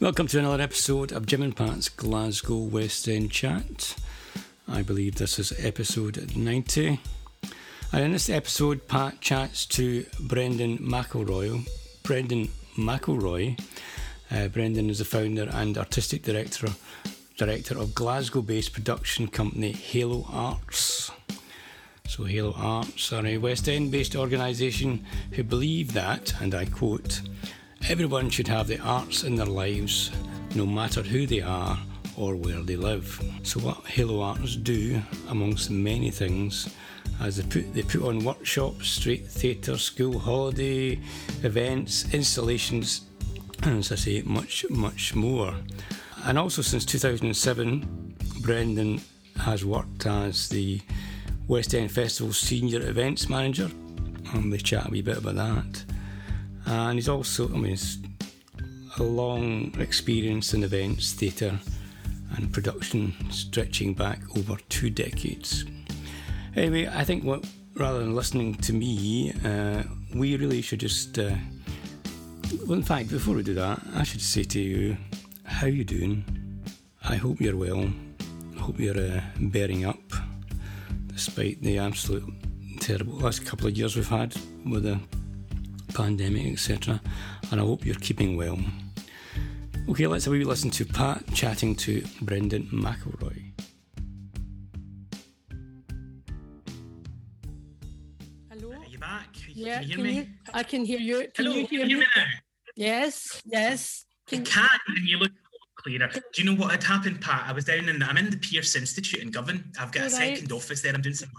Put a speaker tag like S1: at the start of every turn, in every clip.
S1: Welcome to another episode of Jim and Pat's Glasgow West End Chat. I believe this is episode 90. And in this episode, Pat chats to Brendon McIlroy. Brendon McIlroy. Uh, Brendon is the founder and artistic director director of Glasgow-based production company Halo Arts. So Halo Arts are a West End-based organisation who believe that, and I quote, Everyone should have the arts in their lives, no matter who they are or where they live. So, what Halo Arts do, amongst many things, as they put they put on workshops, street theatre, school holiday events, installations, and as I say, much much more. And also, since 2007, Brendon has worked as the West End Festival senior events manager, and we chat a wee bit about that and he's also, I mean, he's a long experience in events, theatre, and production, stretching back over two decades. Anyway, I think what rather than listening to me, uh, we really should just. Uh, well, in fact, before we do that, I should say to you, how you doing? I hope you're well. I hope you're uh, bearing up, despite the absolute terrible last couple of years we've had with the pandemic, etc. And I hope you're keeping well. Okay, let's have a wee listen to Pat chatting to Brendon McIlroy.
S2: Hello.
S3: Are you back?
S2: Yeah,
S3: can you hear
S2: can
S3: me?
S2: you, I can hear you. Can
S3: Hello,
S2: you hear
S3: can you
S2: me?
S3: hear me now?
S2: Yes, yes.
S3: I
S2: Can,
S3: can, and you look clearer. Do you know what had happened, Pat? I was down in, I'm in the Pearce Institute in Govan. I've got a
S2: All right.
S3: second office there. I'm doing some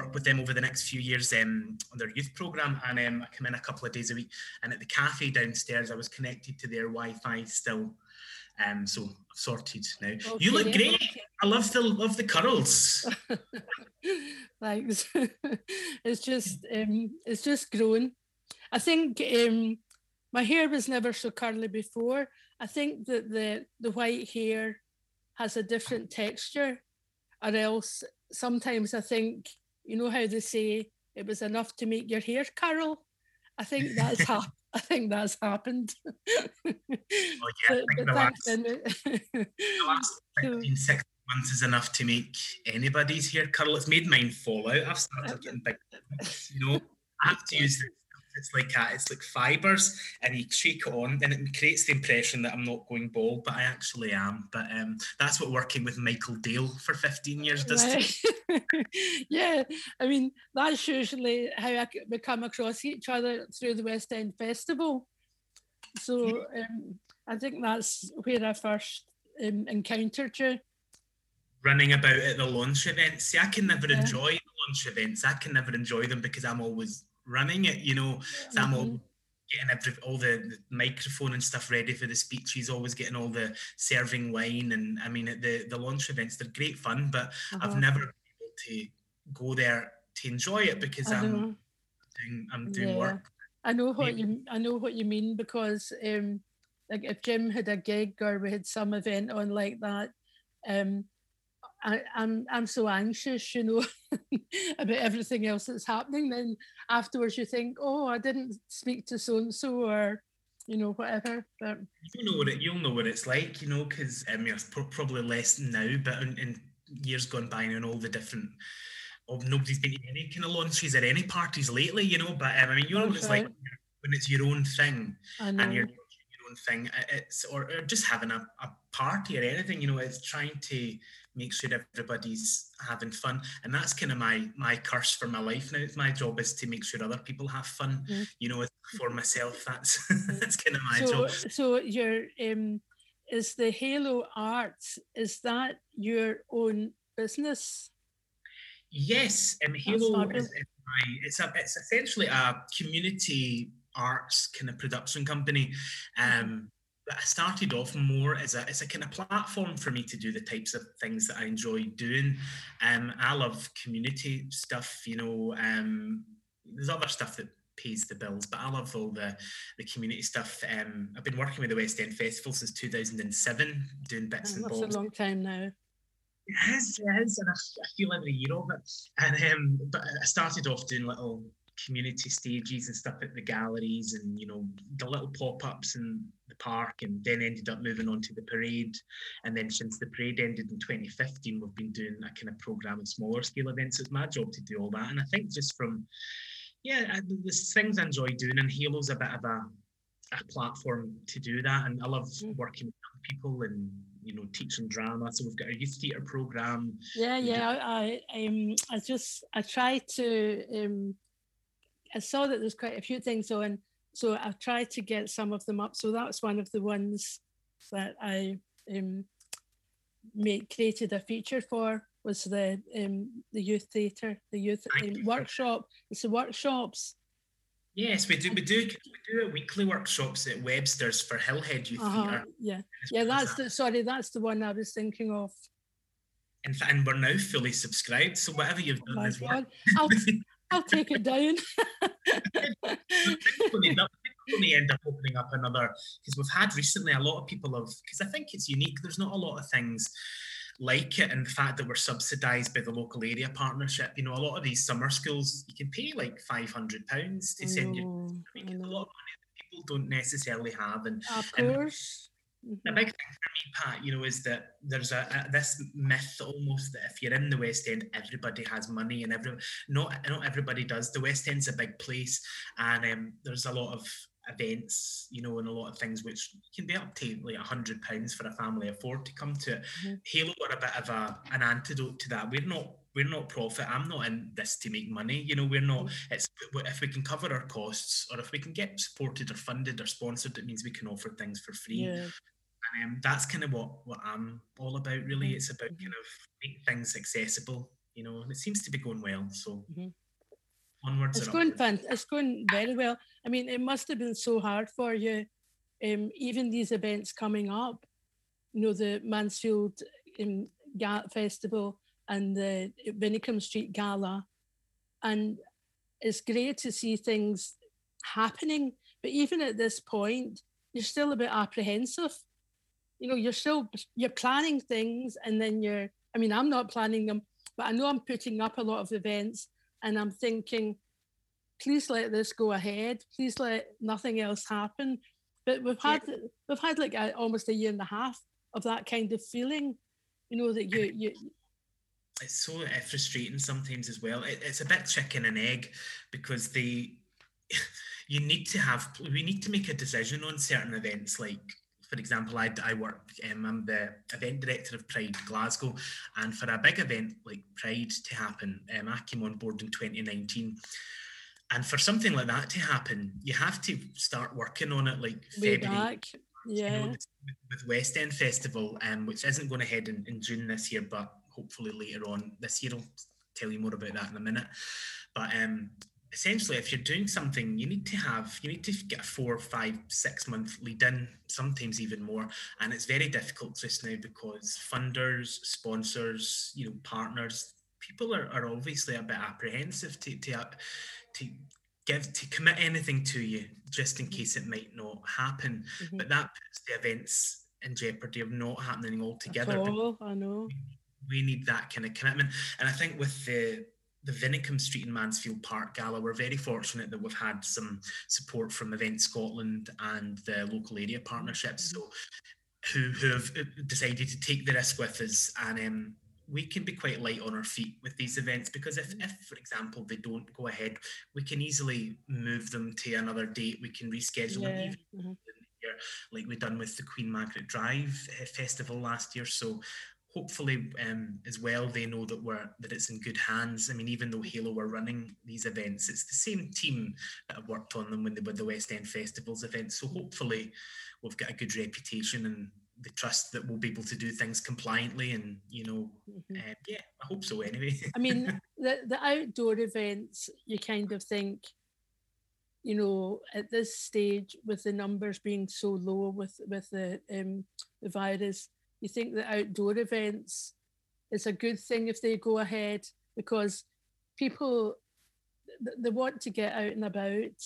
S3: work, doing some work with them over the next few years um, on their youth program, and um, I come in a couple of days a week. And at the cafe downstairs, I was connected to their Wi-Fi still. Um, so I've sorted now. you look
S2: Okay,
S3: great. I love the love the curls.
S2: Thanks. it's just um, it's just grown. I think um, my hair was never so curly before. I think that the the white hair has a different texture, or else sometimes I think you know how they say it was enough to make your hair curl. I think that's hap- I think that's happened.
S3: Oh yeah,
S2: But- but
S3: the last, the last 15, 16 months is enough to make anybody's hair curl. It's made mine fall out. I've started getting big, you know. I have to use the it's like a, it's like fibers, and you shake it on, and it creates the impression that I'm not going bald, but I actually am. But um, that's what working with Michael Dale for 15 years does.
S2: Right. yeah, I mean that's usually how I, we come across each other through the West End Festival. So um, I think that's where I first um, encountered you.
S3: running about at the launch events. See, I can never
S2: Yeah.
S3: enjoy the launch events. I can never enjoy them because I'm always running it, you know. So I'm all
S2: Mhm.
S3: getting every, all the, microphone and stuff ready for the speech. He's always getting all the serving wine. And I mean, at the, the launch events, they're great fun, but I've
S2: Uh-huh.
S3: never been able to go there to enjoy it because
S2: I
S3: I'm
S2: know.
S3: doing, I'm doing
S2: Yeah.
S3: work.
S2: I know what
S3: Maybe-
S2: you I know what you mean because um, like if Jim had a gig or we had some event on like that, um, I, I'm I'm so anxious, you know, about everything else that's happening. Then afterwards you think, oh, I didn't speak to so and so or you know whatever. But
S3: you know what it you'll know what it's like you know because i mean it's probably less now but in, in years gone by and all the different oh, nobody's been to any kind of launches or any parties lately you know but um, i mean you know what it's like when it's your own thing and you're doing your own thing it's or, or just having a, a party or anything you know it's trying to make sure everybody's having fun. And that's kind of my my curse for my life now. My job is to make sure other people have fun
S2: Mhm.
S3: you know for myself. That's that's kind of my
S2: so
S3: job.
S2: so your um is the Halo Arts is that your own business?
S3: Yes, um, Halo is, is my, it's a, it's essentially a community arts kind of production company. Um, I started off more as a as a kind of platform for me to do the types of things that I enjoy doing. Um, I love community stuff, you know. Um, there's other stuff that pays the bills, but I love all the the community stuff. Um, I've been working with the West End Festival since 2007, doing bits and
S2: That's a long time now.
S3: It is, it is, and I, I feel every year of it. And um, but I started off doing little community stages and stuff at the galleries and you know the little pop-ups in the park and then ended up moving on to the parade. And then since the parade ended in 2015 we've been doing a kind of program of smaller scale events. It's my job to do all that. And i think just from yeah there's things i enjoy doing and halo's a bit of a, a platform to do that. And i love mm. working with people and you know teaching drama. So we've got a youth theatre program.
S2: Yeah yeah I, I um i just i try to um I saw that there's quite a few things on, so I've tried to get some of them up. So that's one of the ones that I um, made created a feature for was the um, the youth theatre, the youth um, workshop. It's the workshops.
S3: Yes, we do. We do. We do weekly workshops at Webster's for Hillhead Youth uh-huh, Theatre.
S2: Yeah, yeah. That's the sorry. That's the one I was thinking of.
S3: And, and we're now fully subscribed. So whatever you've done oh is work.
S2: I'll, I'll take it down.
S3: we may end up opening up another because we've had recently a lot of people have because I think it's unique. There's not a lot of things like it and the fact that we're subsidized by the local area partnership. You know, a lot of these summer schools you can pay like five hundred pounds to send you. Oh, I mean, a lot of money that people don't necessarily have, and
S2: of course. And,
S3: Mm-hmm. The big thing for me, Pat, you know, is that there's a, a, this myth almost that if you're in the West End, everybody has money, and every not not everybody does. The West End's a big place, and um, there's a lot of events, you know, and a lot of things which can be up to like a hundred pounds for a family afford to come to it. Mm-hmm. Halo are a bit of a an antidote to that. We're not we're not profit. I'm not in this to make money. You know, we're not. Mm-hmm. It's if we can cover our costs, or if we can get supported or funded or sponsored, it means we can offer things for free. Yeah. And um, that's kind of what what I'm all about. Really, mm-hmm. it's about kind of make things accessible. You know, and it seems to be going well. So. Mm-hmm. Onwards
S2: it's going fun. It's going very well. I mean, it must have been so hard for you, um, even these events coming up. You know, the Mansfield um, Festival and the Vinicombe Street Gala, and it's great to see things happening. But even at this point, you're still a bit apprehensive you know, you're still you're planning things and then you're I mean, I'm not planning them, but I know I'm putting up a lot of events and I'm thinking, please let this go ahead. Please let nothing else happen. But we've had yeah. we've had like a, almost a year and a half of that kind of feeling, you know, that you you
S3: it's so frustrating sometimes as well. It, it's a bit chicken and egg because the you need to have we need to make a decision on certain events like for example, I, I work, um, I'm the event director of Pride Glasgow, and for a big event like Pride to happen, um, I came on board in 2019. And for something like that to happen, you have to start working on it like
S2: Way February. Back. Yeah. You know,
S3: with West End Festival, um, which isn't going ahead in, in June this year, but hopefully later on this year. I'll tell you more about that in a minute. But um, essentially if you're doing something you need to have you need to get a four five six month lead in sometimes even more and it's very difficult just now because funders sponsors you know partners people are, are obviously a bit apprehensive to to, uh, to give to commit anything to you just in case it might not happen mm-hmm. but that puts the events in jeopardy of not happening altogether
S2: oh, I know
S3: we need that kind of commitment and i think with the the Vinicombe Street and Mansfield Park Gala, we're very fortunate that we've had some support from Event Scotland and the local area partnerships, so who, who have uh, decided to take the risk with us. And um, we can be quite light on our feet with these events because if, if, for example, they don't go ahead, we can easily move them to another date. We can reschedule yeah. them. Mm-hmm. Like we've done with the Queen Margaret Drive uh, festival last year. So hopefully um, as well they know that we're that it's in good hands. I mean even though halo were running these events it's the same team that have worked on them when they were the west end festivals events so hopefully we've got a good reputation and the trust that we'll be able to do things compliantly and you know mm-hmm. uh, yeah i hope so anyway.
S2: I mean the, the outdoor events you kind of think you know at this stage with the numbers being so low with with the um the virus you think that outdoor events is a good thing if they go ahead because people they want to get out and about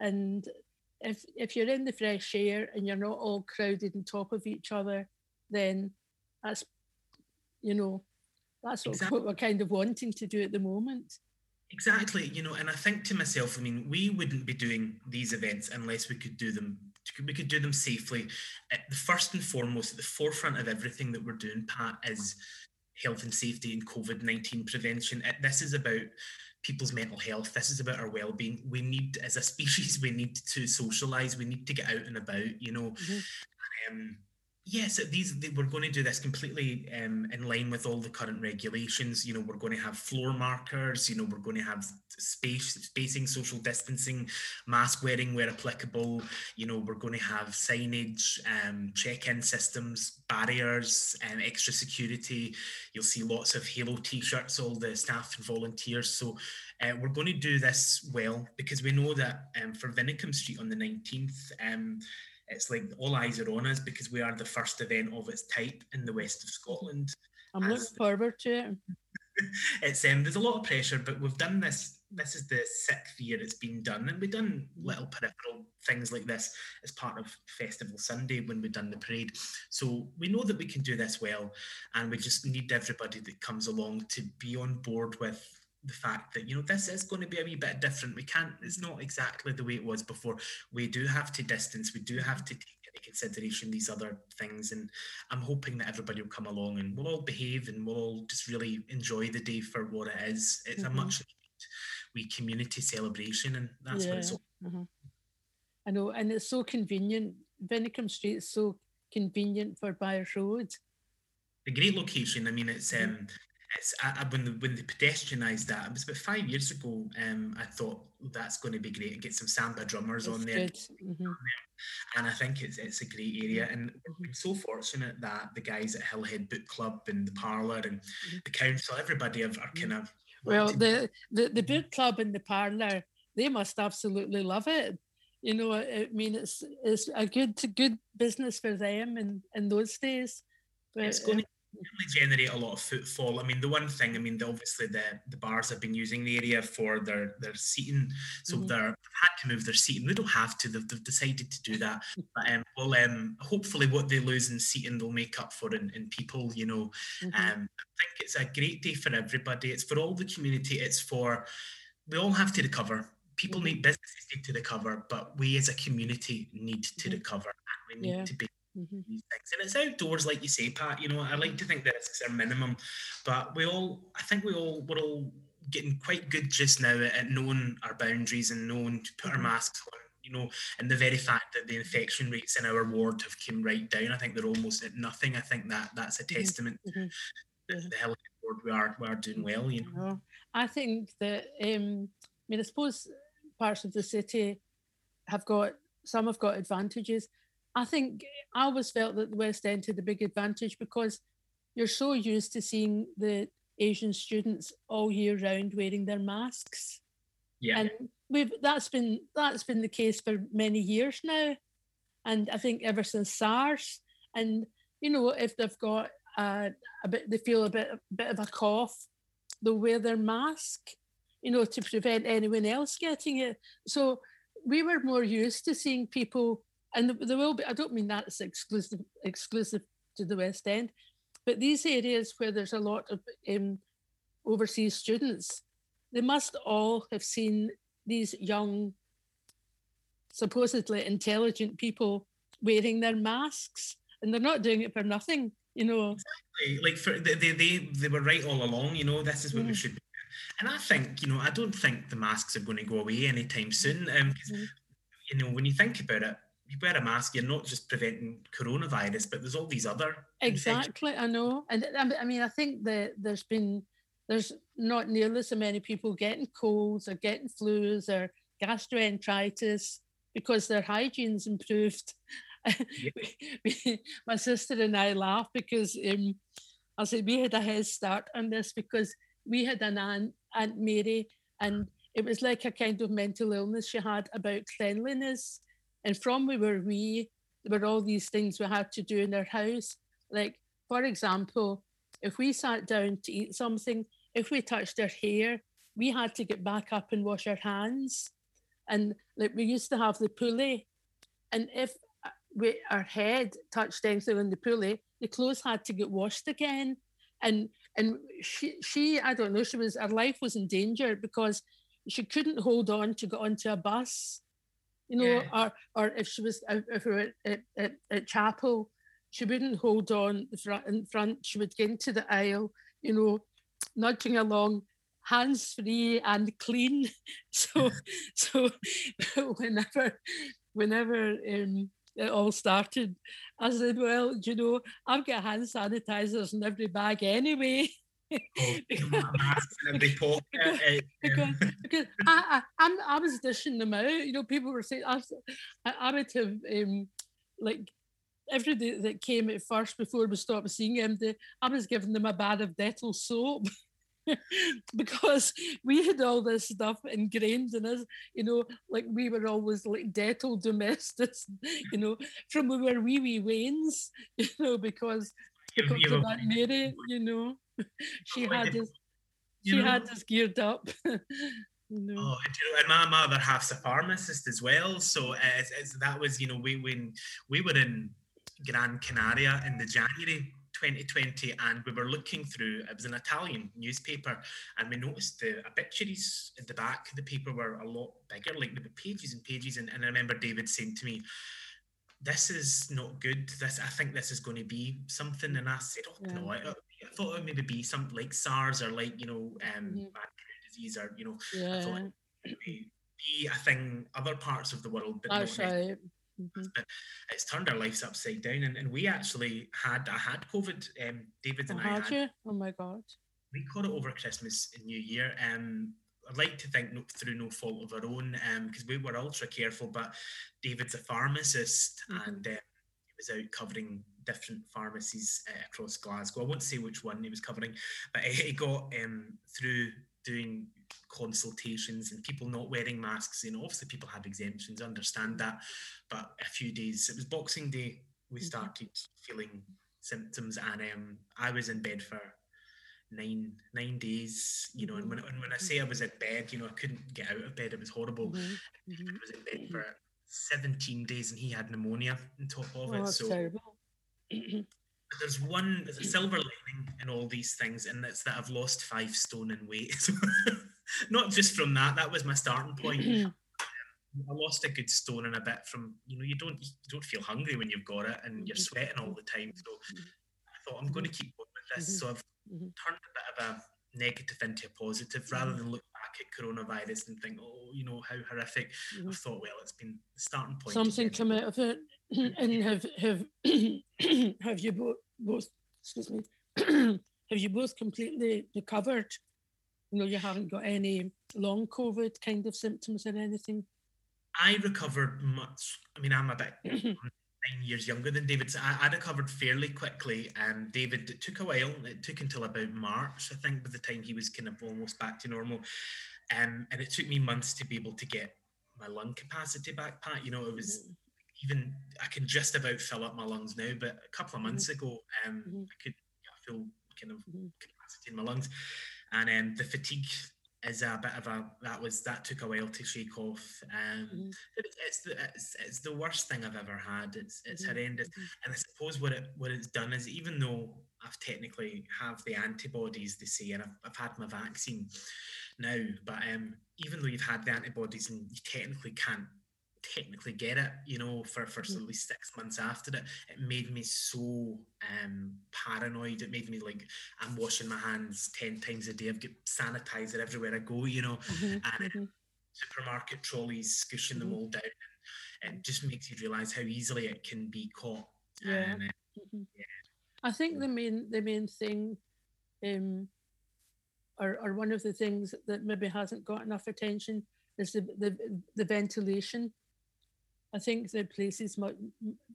S2: and if if you're in the fresh air and you're not all crowded on top of each other then that's you know that's exactly. what we're kind of wanting to do at the moment
S3: Exactly, you know, and I think to myself, I mean, we wouldn't be doing these events unless we could do them. We could do them safely. At the first and foremost, at the forefront of everything that we're doing, Pat, is health and safety and COVID nineteen prevention. This is about people's mental health. This is about our well-being. We need, as a species, we need to socialize. We need to get out and about. You know, mm-hmm. um, Yes, these they, we're going to do this completely um, in line with all the current regulations. You know, we're going to have floor markers. You know, we're going to have space spacing, social distancing, mask wearing where applicable. You know, we're going to have signage, um, check-in systems, barriers, and extra security. You'll see lots of Halo T-shirts, all the staff and volunteers. So uh, we're going to do this well because we know that um, for Vinicombe Street on the nineteenth. It's like all eyes are on us because we are the first event of its type in the west of Scotland.
S2: I'm looking forward to it.
S3: it's um, there's a lot of pressure, but we've done this. This is the sixth year it's been done, and we've done little peripheral things like this as part of Festival Sunday when we've done the parade. So we know that we can do this well, and we just need everybody that comes along to be on board with the fact that you know this is going to be a wee bit different. We can't. It's not exactly the way it was before. We do have to distance. We do have to take into consideration these other things, and I'm hoping that everybody will come along and we'll all behave and we'll all just really enjoy the day for what it is. It's mm-hmm. a much we community celebration, and that's yeah. what it's all. Mm-hmm.
S2: I know, and it's so convenient. Vinicombe Street is so convenient for Byres Road.
S3: A great location. I mean, it's mm-hmm. um, it's I, when the, when they pedestrianised that, it was about five years ago. Um, I thought that's going to be great and get some samba drummers on there. Mm-hmm. And I think it's it's a great area. And we're so fortunate that the guys at Hillhead Book Club and the Parlour and mm-hmm. the council, everybody have, are kind of.
S2: Well, the, the the book club and the parlour, they must absolutely love it. You know, I mean, it's it's a good good business for them in in those days.
S3: But, it's going to generate a lot of footfall. I mean, the one thing, I mean, the, obviously the, the bars have been using the area for their, their seating, so mm-hmm. they're had to move their seating. They don't have to; they've, they've decided to do that. But um, well, um, hopefully, what they lose in seating, they'll make up for in, in people. You know, mm-hmm. um, I think it's a great day for everybody. It's for all the community. It's for we all have to recover. People mm-hmm. need businesses need to recover, but we as a community need to mm-hmm. recover, and we need yeah. to be Mm-hmm. things. And it's outdoors, like you say, Pat. You know, I like to think that risks are minimum, but we all, I think we all, we're all getting quite good just now at, at knowing our boundaries and knowing to put our mm-hmm. masks on. You know, and the very fact that the infection rates in our ward have come right down, I think they're almost at nothing. I think that that's a mm-hmm. testament mm-hmm. to the health board. We are we are doing well. You know,
S2: I think that um, I mean, I suppose parts of the city have got some have got advantages. I think I always felt that the West End had a big advantage because you're so used to seeing the Asian students all year round wearing their masks.
S3: Yeah.
S2: And we've that's been that's been the case for many years now. And I think ever since SARS. And you know, if they've got a, a bit they feel a bit a bit of a cough, they'll wear their mask, you know, to prevent anyone else getting it. So we were more used to seeing people and there will be. I don't mean that it's exclusive exclusive to the West End, but these areas where there's a lot of um, overseas students, they must all have seen these young, supposedly intelligent people wearing their masks, and they're not doing it for nothing. You know,
S3: exactly. Like for they, they they were right all along. You know, this is what mm. we should. be And I think you know, I don't think the masks are going to go away anytime soon. Um, mm. you know, when you think about it, you wear a mask, you're not just preventing coronavirus, but there's all these other
S2: exactly. Infections. I know, and I mean, I think that there's been there's not nearly so many people getting colds or getting flus or gastroenteritis because their hygiene's improved. My sister and I laugh because um, I said we had a head start on this because we had an aunt, Aunt Mary, and it was like a kind of mental illness she had about cleanliness and from where we were there were all these things we had to do in our house. Like, for example, if we sat down to eat something, if we touched our hair, we had to get back up and wash our hands. And like we used to have the pulley. And if uh, we, our head touched anything in the pulley, the clothes had to get washed again. And and she she I don't know she was her life was in danger because she couldn't hold on to get onto a bus, you know, yeah. or or if she was if we were at, at, at chapel, she wouldn't hold on in front. She would get into the aisle, you know, nudging along, hands free and clean. So so whenever whenever um, it all started, I said, well, you know, I've got hand sanitizers in every bag anyway.
S3: Because,
S2: because, because I, I, I, was dishing them out. You know, people were saying, I, I would have, um, like, every day that came at first before we stopped seeing him, I was giving them a bag of Dettol soap. because we had all this stuff ingrained in us, you know, like we were always like Dettol domestics, you know, from we were wee wee wains, you know, because, because of that Mary, you know, she had us, she know, had us geared up.
S3: No. Oh, and my, my other half's a pharmacist as well. So uh, it's, it's, that was, you know, we when we were in Gran Canaria in the January 2020 and we were looking through it was an italian newspaper and we noticed the obituaries at the back of the paper were a lot bigger like the pages and pages and, and i remember david saying to me this is not good this i think this is going to be something and i said oh yeah. no I, I, thought it would maybe be something like sars or like you know um mm-hmm. disease or you know yeah. i thought it would be, a thing other parts of the world
S2: but That's right.
S3: Mm-hmm. It's turned our lives upside down, and, and we actually had I had COVID. Um, David and oh, I
S2: had. You? Oh my god!
S3: We caught it over Christmas and New Year. Um, I'd like to think no, through no fault of our own, um, because we were ultra careful. But David's a pharmacist, mm-hmm. and uh, was out covering different pharmacies uh, across Glasgow. I won't say which one he was covering, but he got um, through doing consultations and people not wearing masks. You know, obviously people have exemptions, understand that. But a few days, it was Boxing Day, we mm-hmm. started feeling symptoms, and um, I was in bed for nine nine days. You know, and when, when I say I was in bed, you know, I couldn't get out of bed. It was horrible. Mm-hmm. I was in bed for 17 days, and he had pneumonia on top of it. Oh, so terrible. there's one there's a silver lining in all these things and that's that i've lost five stone in weight not just from that that was my starting point I lost a good stone and a bit from you know you don't you don't feel hungry when you've got it and you're sweating all the time. So I thought I'm going to mm-hmm. keep going with this. So mm-hmm. I've mm-hmm. turned a bit of a negative into a positive rather than look at coronavirus and think, oh, you know how horrific. Mm-hmm. I've thought, well, it's been the starting point.
S2: Something come out of it, and have have have you both both excuse me have you both completely recovered? You know, you haven't got any long COVID kind of symptoms or anything.
S3: I recovered much. I mean, I'm about nine years younger than David, so I, I recovered fairly quickly. And um, David, it took a while. It took until about March, I think, by the time he was kind of almost back to normal. Um, and it took me months to be able to get my lung capacity back, Pat. You know, it was mm-hmm. even I can just about fill up my lungs now, but a couple of months mm-hmm. ago, um, mm-hmm. I could feel kind of mm-hmm. capacity in my lungs, and um, the fatigue is a bit of a that was that took a while to shake off. Um, mm-hmm. it, it's the it's, it's the worst thing I've ever had. It's it's mm-hmm. horrendous, mm-hmm. and I suppose what it what it's done is even though I've technically have the antibodies, they say, and I've, I've had my vaccine now, but um, even though you've had the antibodies and you technically can't technically get it, you know, for, for mm. at least six months after it, it made me so um, paranoid. It made me like, I'm washing my hands 10 times a day. I've got sanitizer everywhere I go, you know, mm-hmm, and mm-hmm. supermarket trolleys squishing mm-hmm. them all down. And it just makes you realize how easily it can be caught.
S2: Yeah. And, uh, mm-hmm. yeah. I think the main the main thing um, or, or one of the things that maybe hasn't got enough attention is the, the, the ventilation. I think the places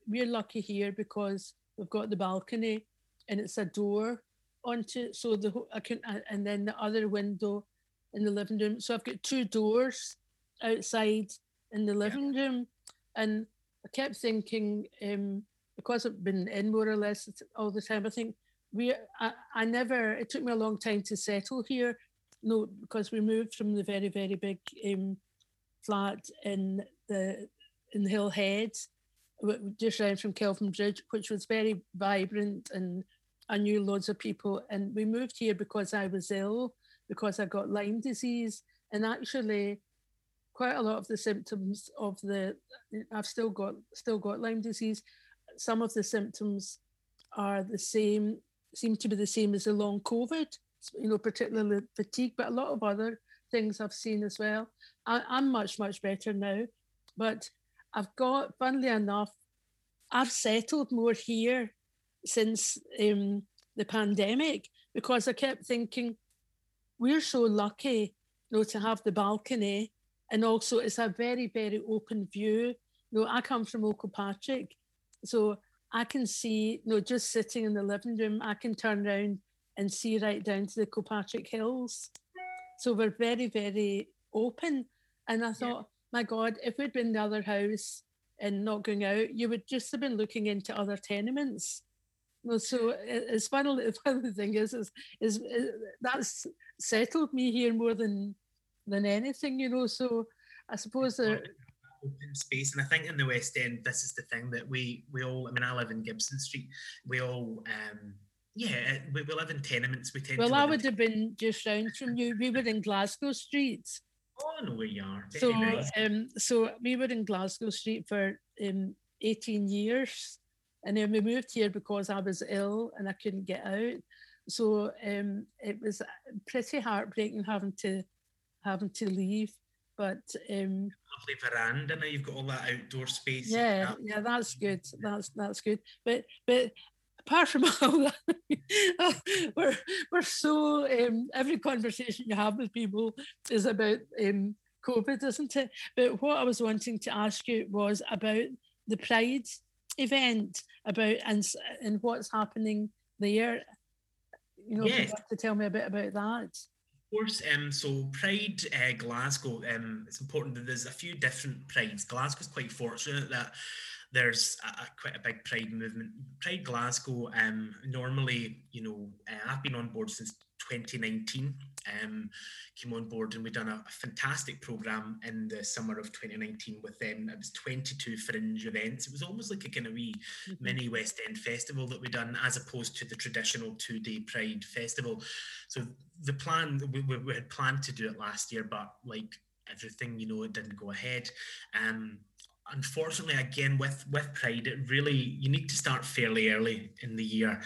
S2: we're lucky here because we've got the balcony and it's a door onto. So the I can and then the other window in the living room. So I've got two doors outside in the living yeah. room, and I kept thinking um, because I've been in more or less all the time. I think we I, I never. It took me a long time to settle here. No, because we moved from the very very big um, flat in the in Head, just around from Kelvin Bridge, which was very vibrant and I knew loads of people, and we moved here because I was ill, because I got Lyme disease, and actually, quite a lot of the symptoms of the I've still got still got Lyme disease. Some of the symptoms are the same, seem to be the same as the long COVID. You know, particularly fatigue, but a lot of other things I've seen as well. I, I'm much much better now, but I've got, funnily enough, I've settled more here since um, the pandemic because I kept thinking we're so lucky, you know, to have the balcony, and also it's a very very open view. You know, I come from Partick, so I can see, you know, just sitting in the living room, I can turn around and see right down to the Kilpatrick Hills. So we're very very open, and I thought. My God, if we'd been in the other house and not going out, you would just have been looking into other tenements well, so it's funny. The funny thing is, is, is, is that's settled me here more than than anything, you know. So I suppose that
S3: open space, and I think in the West End, this is the thing that we we all. I mean, I live in Gibson Street. We all. um yeah, we, we live in tenements. We tend
S2: well, I would have been just round from you. We were in Glasgow Street.
S3: Oh, know are.
S2: Very so, nice. um, so we were in Glasgow Street for um, 18 years. And then we moved here because I was ill and I couldn't get out. So um, it was pretty heartbreaking having to having to leave. But um,
S3: lovely veranda now you've got all that outdoor space.
S2: Yeah, yeah, that's good. That's that's good. But but apart from all that, we're we're so um, every conversation you have with people is about um, COVID, isn't it? But what I was wanting to ask you was about the Pride event about and and what's happening there. You know, yes. to tell me a bit about that.
S3: Of course. Um, so Pride uh, Glasgow. Um, it's important that there's a few different prides. Glasgow's quite fortunate that there's a, a, quite a big pride movement. Pride Glasgow. Um, normally, you know, uh, I've been on board since 2019 um, came on board and we've done a, a, fantastic program in the summer of 2019 with them. It was 22 fringe events. It was almost like a kind of wee mm-hmm. mini West End festival that we done as opposed to the traditional two day Pride festival. So the plan, we, we, we, had planned to do it last year, but like everything, you know, it didn't go ahead. Um, unfortunately again with with pride it really you need to start fairly early in the year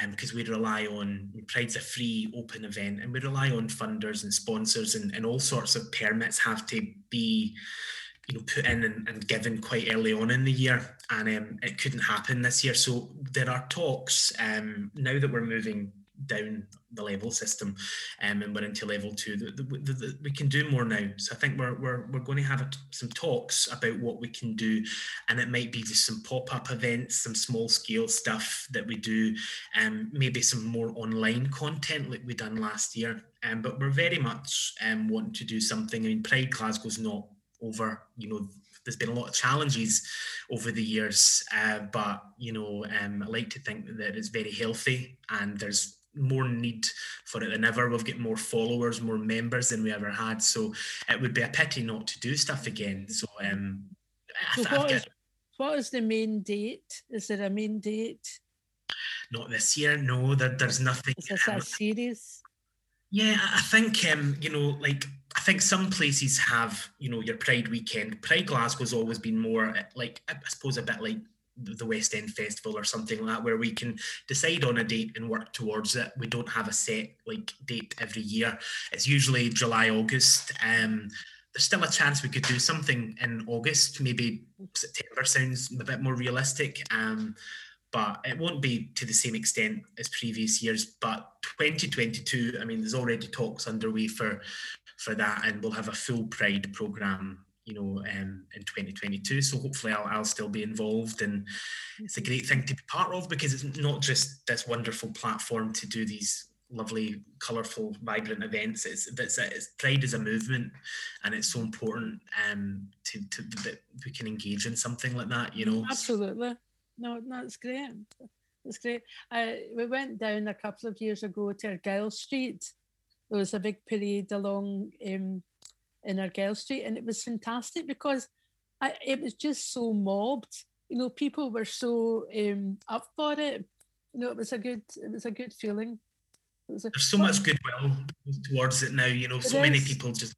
S3: um, because we rely on pride's a free open event and we rely on funders and sponsors and, and all sorts of permits have to be you know put in and, and given quite early on in the year and um, it couldn't happen this year. So there are talks um, now that we're moving down the level system um, and we're into level two. The, the, the, we can do more now. So i think we're, we're, we're going to have a, some talks about what we can do and it might be just some pop-up events some small scale stuff that we do and um, maybe some more online content like we done last year. Um, but we're very much um, wanting to do something. I mean pride glasgow's not over you know there's been a lot of challenges over the years, uh, but you know, um, I like to think that it's very healthy and there's more need for it than ever. We've got more followers, more members than we ever had. So it would be a pity not to do stuff again. So, um,
S2: so what, is, what is the main date? Is there a main date?
S3: Not this year. No, there, there's nothing.
S2: Is this um, a series?
S3: Yeah, I think um, you know, like I think some places have, you know, your Pride weekend. Pride Glasgow's always been more like I suppose a bit like the West End Festival or something like that, where we can decide on a date and work towards it. We don't have a set like date every year. It's usually July, August. Um, there's still a chance we could do something in August. Maybe September sounds a bit more realistic. Um, but it won't be to the same extent as previous years. But 2022, I mean, there's already talks underway for for that, and we'll have a full Pride program you know, um, in 2022. So hopefully I'll, I'll still be involved and it's a great thing to be part of because it's not just this wonderful platform to do these lovely, colourful, vibrant events. It's, it's, it's pride is a movement and it's so important um, to, to that we can engage in something like that, you know.
S2: Absolutely. No, that's great. That's great. I, we went down a couple of years ago to Argyle Street. There was a big parade along um, in Argyle Street, and it was fantastic because I, it was just so mobbed. You know, people were so um, up for it. no, it was a good, it was a good feeling.
S3: A, There's so much goodwill towards it now. You know, so many people just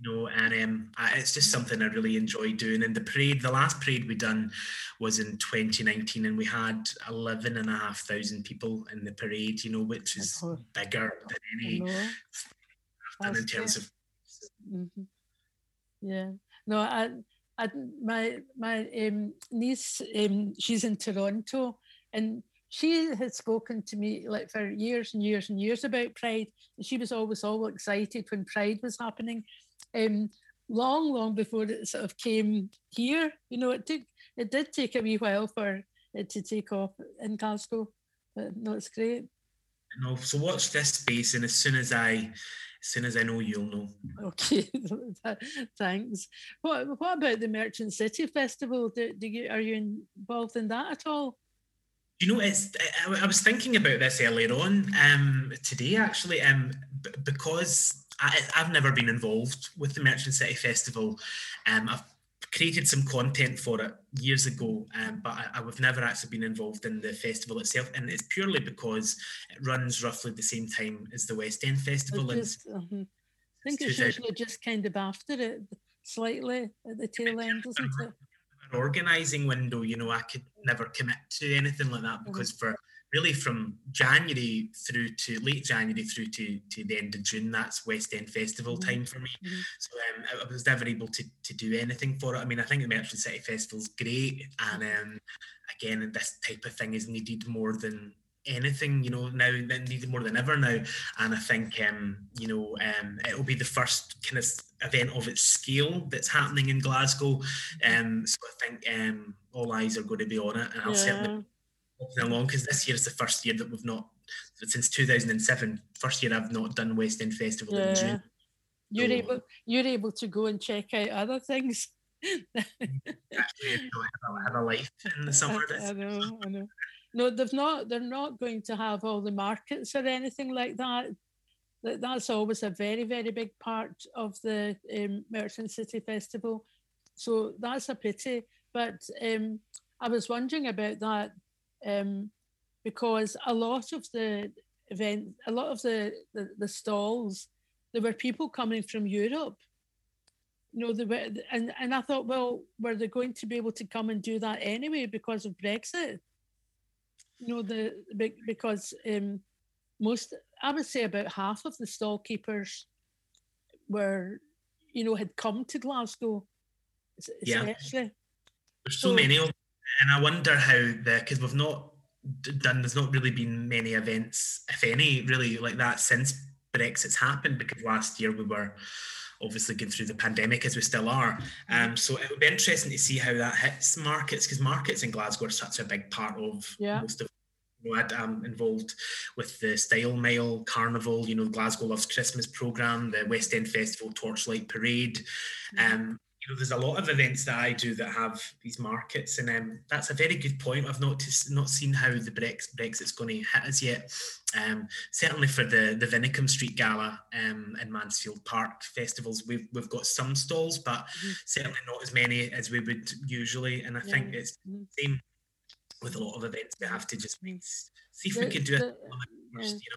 S3: you know, and um, I, it's just something I really enjoy doing. And the parade, the last parade we done was in 2019, and we had 11 and a half thousand people in the parade, you know, which is bigger than any than in terms of.
S2: Mm-hmm. Yeah, no, I, I, my my um, niece, um, she's in Toronto, and she had spoken to me like for years and years and years about Pride, and she was always all excited when Pride was happening um, long, long before it sort of came here. You know, it took it did take a wee while for it to take off in Glasgow, but no, it's great.
S3: No, so watch this space, and as soon as I, as soon as I know, you'll know.
S2: Okay, thanks. What What about the Merchant City Festival? Do, do you are you involved in that at all?
S3: You know, it's. I, I was thinking about this earlier on um, today, actually, um, b- because I, have never been involved with the Merchant City Festival. Um, I've created some content for it years ago, um, but I, have never actually been involved in the festival itself, and it's purely because it runs roughly the same time as the West End Festival.
S2: Just, uh-huh. I think it's usually just kind of after it, slightly at the tail end, isn't it?
S3: Organising window, you know, I could never commit to anything like that mm-hmm. because for really from January through to late January through to, to the end of June, that's West End Festival mm-hmm. time for me. Mm-hmm. So um, I was never able to, to do anything for it. I mean, I think the Merchant City Festival is great. And um, again, this type of thing is needed more than anything, you know, now needed more than ever now. And I think, um, you know, um, it'll be the first kind of event of its scale that's happening in Glasgow. Um, so I think um, all eyes are going to be on it. And I'll yeah. certainly along because this year is the first year that we've not since 2007 first year I've not done West End Festival yeah. in June.
S2: You're so, able you're able to go and check out other things.
S3: actually, have a life in the summer.
S2: I, I know, I know. No, they've not. They're not going to have all the markets or anything like that. That that's always a very very big part of the um, Merchant City Festival. So that's a pity. But um, I was wondering about that um, because a lot of the event, a lot of the, the, the stalls, there were people coming from Europe. You know, they were, and, and I thought, well, were they going to be able to come and do that anyway because of Brexit? You know, the because um, most, I would say about half of the stall keepers were, you know, had come to Glasgow.
S3: Yeah. There's so, so many of and I wonder how the because we've not done there's not really been many events, if any, really like that since Brexit's happened because last year we were obviously going through the pandemic as we still are. Um, so it would be interesting to see how that hits markets because markets in Glasgow are such a big part of yeah. most of. You know, I'm involved with the Style Mile Carnival, you know, Glasgow Loves Christmas program, the West End Festival Torchlight Parade. Um, you know, there's a lot of events that I do that have these markets, and um, that's a very good point. I've not not seen how the Brexit Brexit's going to hit us yet. Um, certainly for the the Vinicombe Street Gala um, and Mansfield Park festivals, we've we've got some stalls, but mm-hmm. certainly not as many as we would usually. And I yeah. think it's mm-hmm. same with a lot of events. We have to just mm-hmm. see if the, we can do the, it
S2: you know.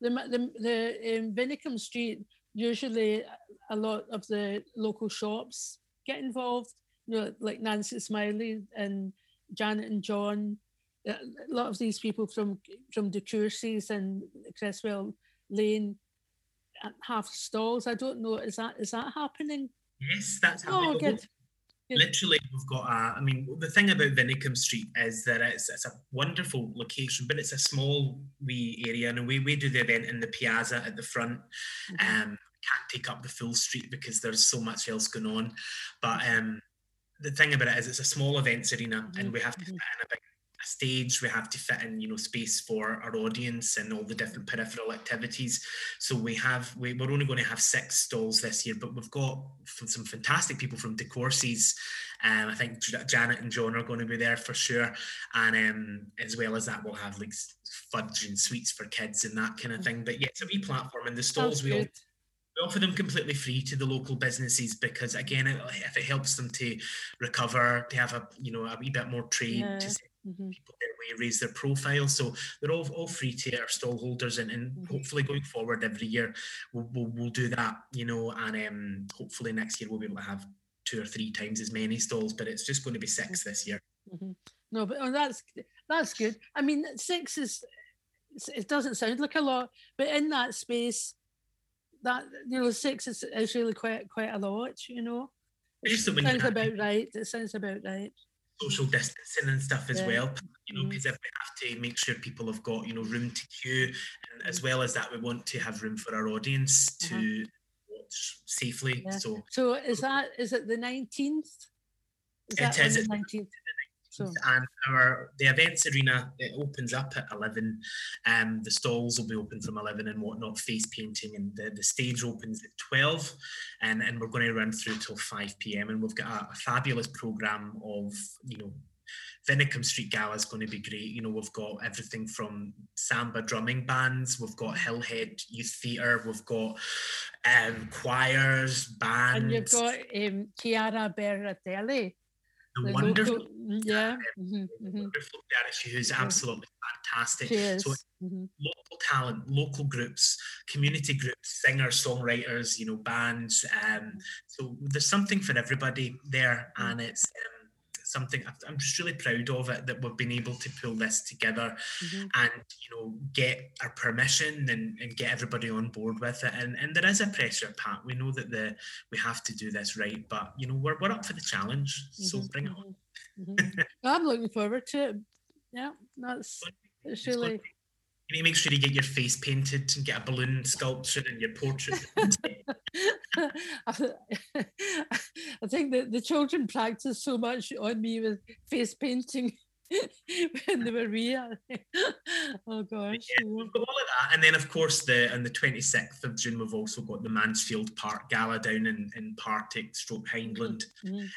S2: The the the um, Vinicombe Street usually a lot of the local shops get involved. You know, like Nancy Smillie and Janet and John. A lot of these people from from De Courcy's and Cresswell Lane have stalls. I don't know. Is that is that happening?
S3: Yes, that's happening. Oh, good. Literally, we've got a. I mean, the thing about Vinicombe Street is that it's, it's a wonderful location, but it's a small wee area, and we, we do the event in the piazza at the front. Mm-hmm. Um, can't take up the full street because there's so much else going on. But um, the thing about it is, it's a small events arena, mm-hmm. and we have to fit in a big a stage. We have to fit in, you know, space for our audience and all the different peripheral activities. So we have we, we're only going to have six stalls this year, but we've got some fantastic people from De Courcy's. Um, I think Janet and John are going to be there for sure, and um, as well as that, we'll have like fudge and sweets for kids and that kind of mm. thing. But yeah, it's a wee platform, and the stalls we all we offer them completely free to the local businesses because again if it helps them to recover to have a you know a wee bit more trade yeah. to mm-hmm. people their way raise their profile so they're all, all free to our stall holders and, and mm-hmm. hopefully going forward every year we'll, we'll, we'll do that you know and um, hopefully next year we'll be able to have two or three times as many stalls but it's just going to be six mm-hmm. this year
S2: mm-hmm. no but oh, that's that's good i mean six is it doesn't sound like a lot but in that space that you know six is, is really quite quite a lot. You know, it sounds about right. It sounds about right.
S3: Social distancing and stuff as yeah. well. You know, because mm-hmm. we have to make sure people have got you know room to queue, and as well as that, we want to have room for our audience to uh-huh. watch safely. Yeah. So,
S2: so is that is it the nineteenth?
S3: Is it is. The 19th? So. And our the events arena it opens up at eleven. Um, the stalls will be open from eleven and whatnot, face painting, and the, the stage opens at twelve, and and we're going to run through till five pm. And we've got a, a fabulous program of you know Vinicombe Street Gala is going to be great. You know, we've got everything from samba drumming bands, we've got Hillhead Youth Theatre, we've got um, choirs, bands.
S2: And you've got um, Chiara Berardelli,
S3: the, wonderful, local, yeah, mm-hmm, mm-hmm. wonderful who's absolutely fantastic. So mm-hmm. local talent, local groups, community groups, singers, songwriters, you know, bands. Um, so there's something for everybody there, mm. and it's. Um, something I'm just really proud of it that we've been able to pull this together mm-hmm. and you know get our permission and, and get everybody on board with it. And and there is a pressure, Pat. We know that the we have to do this right, but you know we're we're up for the challenge. So mm-hmm. bring it on.
S2: Mm-hmm. I'm looking forward to it. Yeah, that's it's really
S3: you need to make sure you get your face painted and get a balloon sculpture in your portrait.
S2: I think that the children practiced so much on me with face painting when they were real. oh gosh.
S3: Yeah, we've got all of that. And then of course the on the 26th of June we've also got the Mansfield Park Gala down in, in Partick Stroke Hyndland. Mm-hmm. And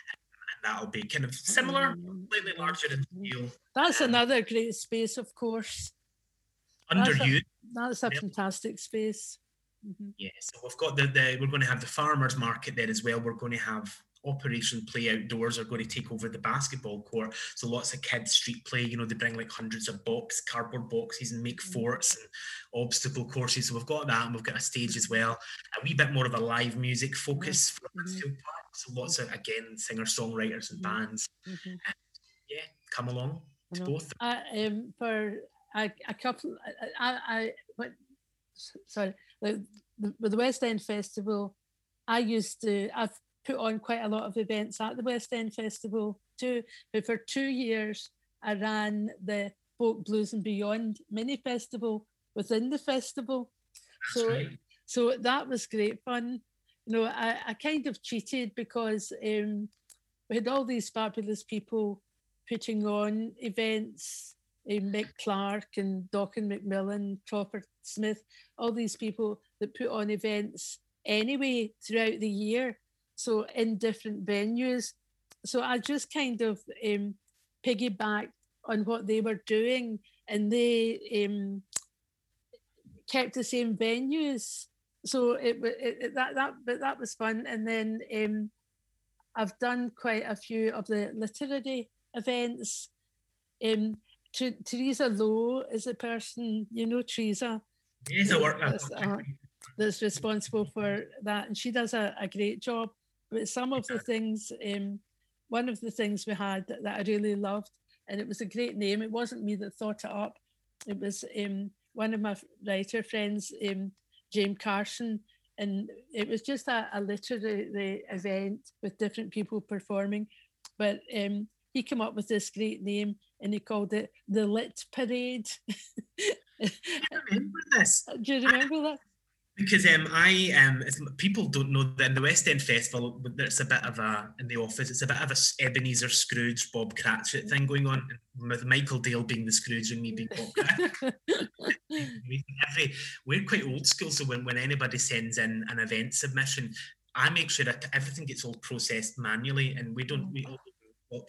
S3: that'll be kind of similar, mm-hmm. slightly larger in scale.
S2: That's um, another great space, of course
S3: underused.
S2: That's a, that's a fantastic space.
S3: Mm-hmm. Yeah, so we've got the, the we're going to have the farmers market there as well. We're going to have Operation Play Outdoors are going to take over the basketball court. So lots of kids street play. You know, they bring like hundreds of box, cardboard boxes, and make mm-hmm. forts and obstacle courses. So we've got that, and we've got a stage as well. A wee bit more of a live music focus for mm-hmm. Park. So lots of again singer songwriters and mm-hmm. bands. Mm-hmm. yeah, come along to both.
S2: Uh, um, for a, a couple. I, I, I sorry, the, the West End Festival, I used to. I've put on quite a lot of events at the West End Festival too. But for two years, I ran the Folk Blues and Beyond mini festival within the festival. That's so, right. so that was great fun. You know, I, I kind of cheated because um, we had all these fabulous people putting on events Mick Clark and Docken McMillan, Crawford Smith, all these people that put on events anyway throughout the year, so in different venues. So I just kind of um, piggybacked on what they were doing, and they um, kept the same venues. So it, it, it, that that but that was fun, and then um, I've done quite a few of the literary events. Um, Teresa Lowe is a person, you know, Teresa.
S3: Teresa work
S2: that's, uh, that's responsible for that, and she does a, a great job. But some of the things, um, one of the things we had that, that, I really loved, and it was a great name. It wasn't me that thought it up. It was um, one of my writer friends, um, James Carson, and it was just a, a literary event with different people performing. But um, he came up with this great name and he called it the Lit Parade.
S3: I remember this.
S2: Do you remember that?
S3: Because um, I um, people don't know that in the West End Festival, there's a bit of a in the office. It's a bit of a Ebenezer Scrooge, Bob Cratchit thing going on, with Michael Dale being the Scrooge and me being Bob Cratchit. Every we're quite old school, so when, when anybody sends in an event submission, I make sure that everything gets all processed manually, and we don't we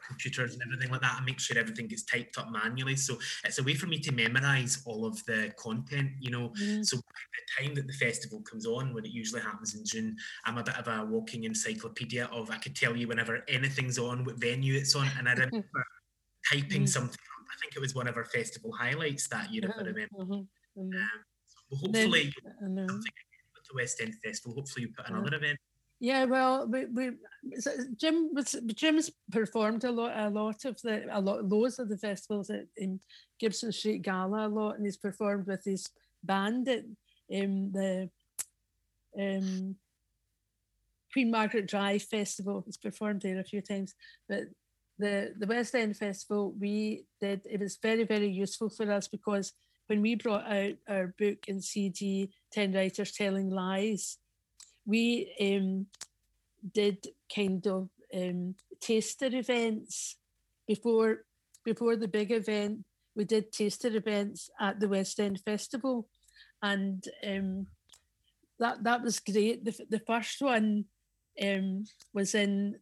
S3: computers and everything like that and make sure everything gets typed up manually. So it's a way for me to memorize all of the content, you know. Mm. So by the time that the festival comes on, when it usually happens in June, I'm a bit of a walking encyclopedia of I could tell you whenever anything's on, what venue it's on. And I remember typing mm. something I think it was one of our festival highlights that year, if I remember. Mm-hmm. Mm-hmm. Um, so hopefully, then, the West End Festival, hopefully you put another event
S2: yeah, well, we, we Jim was Jim's performed a lot, a lot of the, a lot, loads of the festivals at in Gibson Street Gala a lot, and he's performed with his band at um, the um, Queen Margaret Drive Festival. He's performed there a few times, but the the West End Festival we did. It was very very useful for us because when we brought out our book and CD, Ten Writers Telling Lies we um, did kind of um, taster events before before the big event. We did taster events at the West End Festival, and um, that that was great. The, the first one um, was in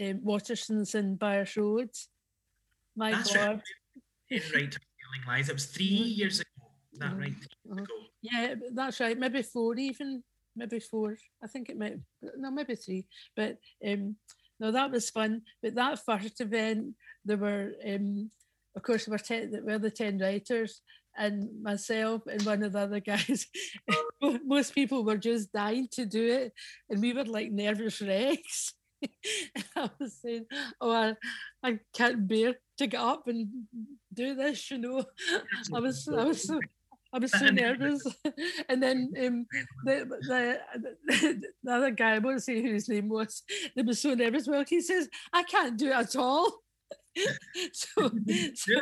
S2: um, Waterstones and Byres Road. My That's God.
S3: Right. right, telling lies. It was 3 mm-hmm. years ago. Is that mm-hmm. right?
S2: Mm-hmm. Yeah, that's right. Maybe four even maybe four. I think it might no, maybe three. But um, no, that was fun. But that first event, there were um, of course there were ten, there were the ten writers and myself and one of the other guys. Most people were just dying to do it, and we were like nervous wrecks. I was saying, "Oh, I, I can't bear to get up and do this," you know. I was, I was so, I was so nervous. and then um, the, the, the other guy, I won't say who his name was, they was so nervous. Well, he says, I can't do it at all. so, so,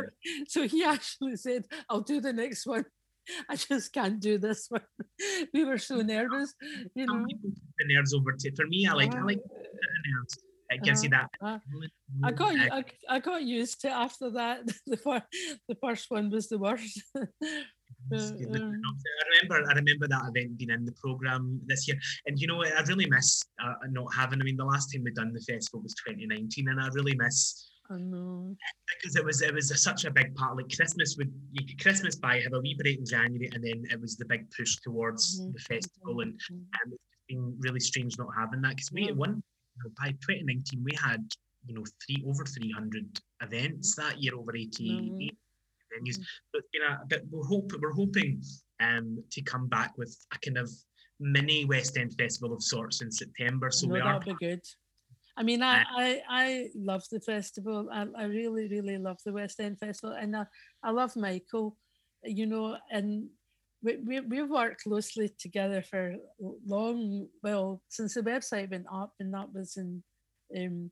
S2: so he actually said, I'll do the next one. I just can't do this one. we were so nervous, you know.
S3: The nerves over to for me. I like I like the nerves. It gives uh, you that. Uh,
S2: I got I, I got used to after that. The first the first one was the worst.
S3: I remember, I remember that event being in the program this year, and you know, I really miss uh, not having. I mean, the last time we done the festival was 2019, and I really miss.
S2: I know
S3: because it was it was a, such a big part. Like Christmas would you could Christmas by have a wee break in January, and then it was the big push towards mm-hmm. the festival, and, mm-hmm. and it's been really strange not having that because we yeah. one you know, by 2019 we had you know three over 300 events mm-hmm. that year over 88 venues. But you know, but we're hope we're hoping um, to come back with a kind of mini West End festival of sorts in September. So we
S2: are. That'd be good. I mean, I, uh, I, I love the festival. I, I really, really love the West End Festival, and I, I love Michael. You know, and we, we we've worked closely together for long. Well, since the website went up, and that was in, um,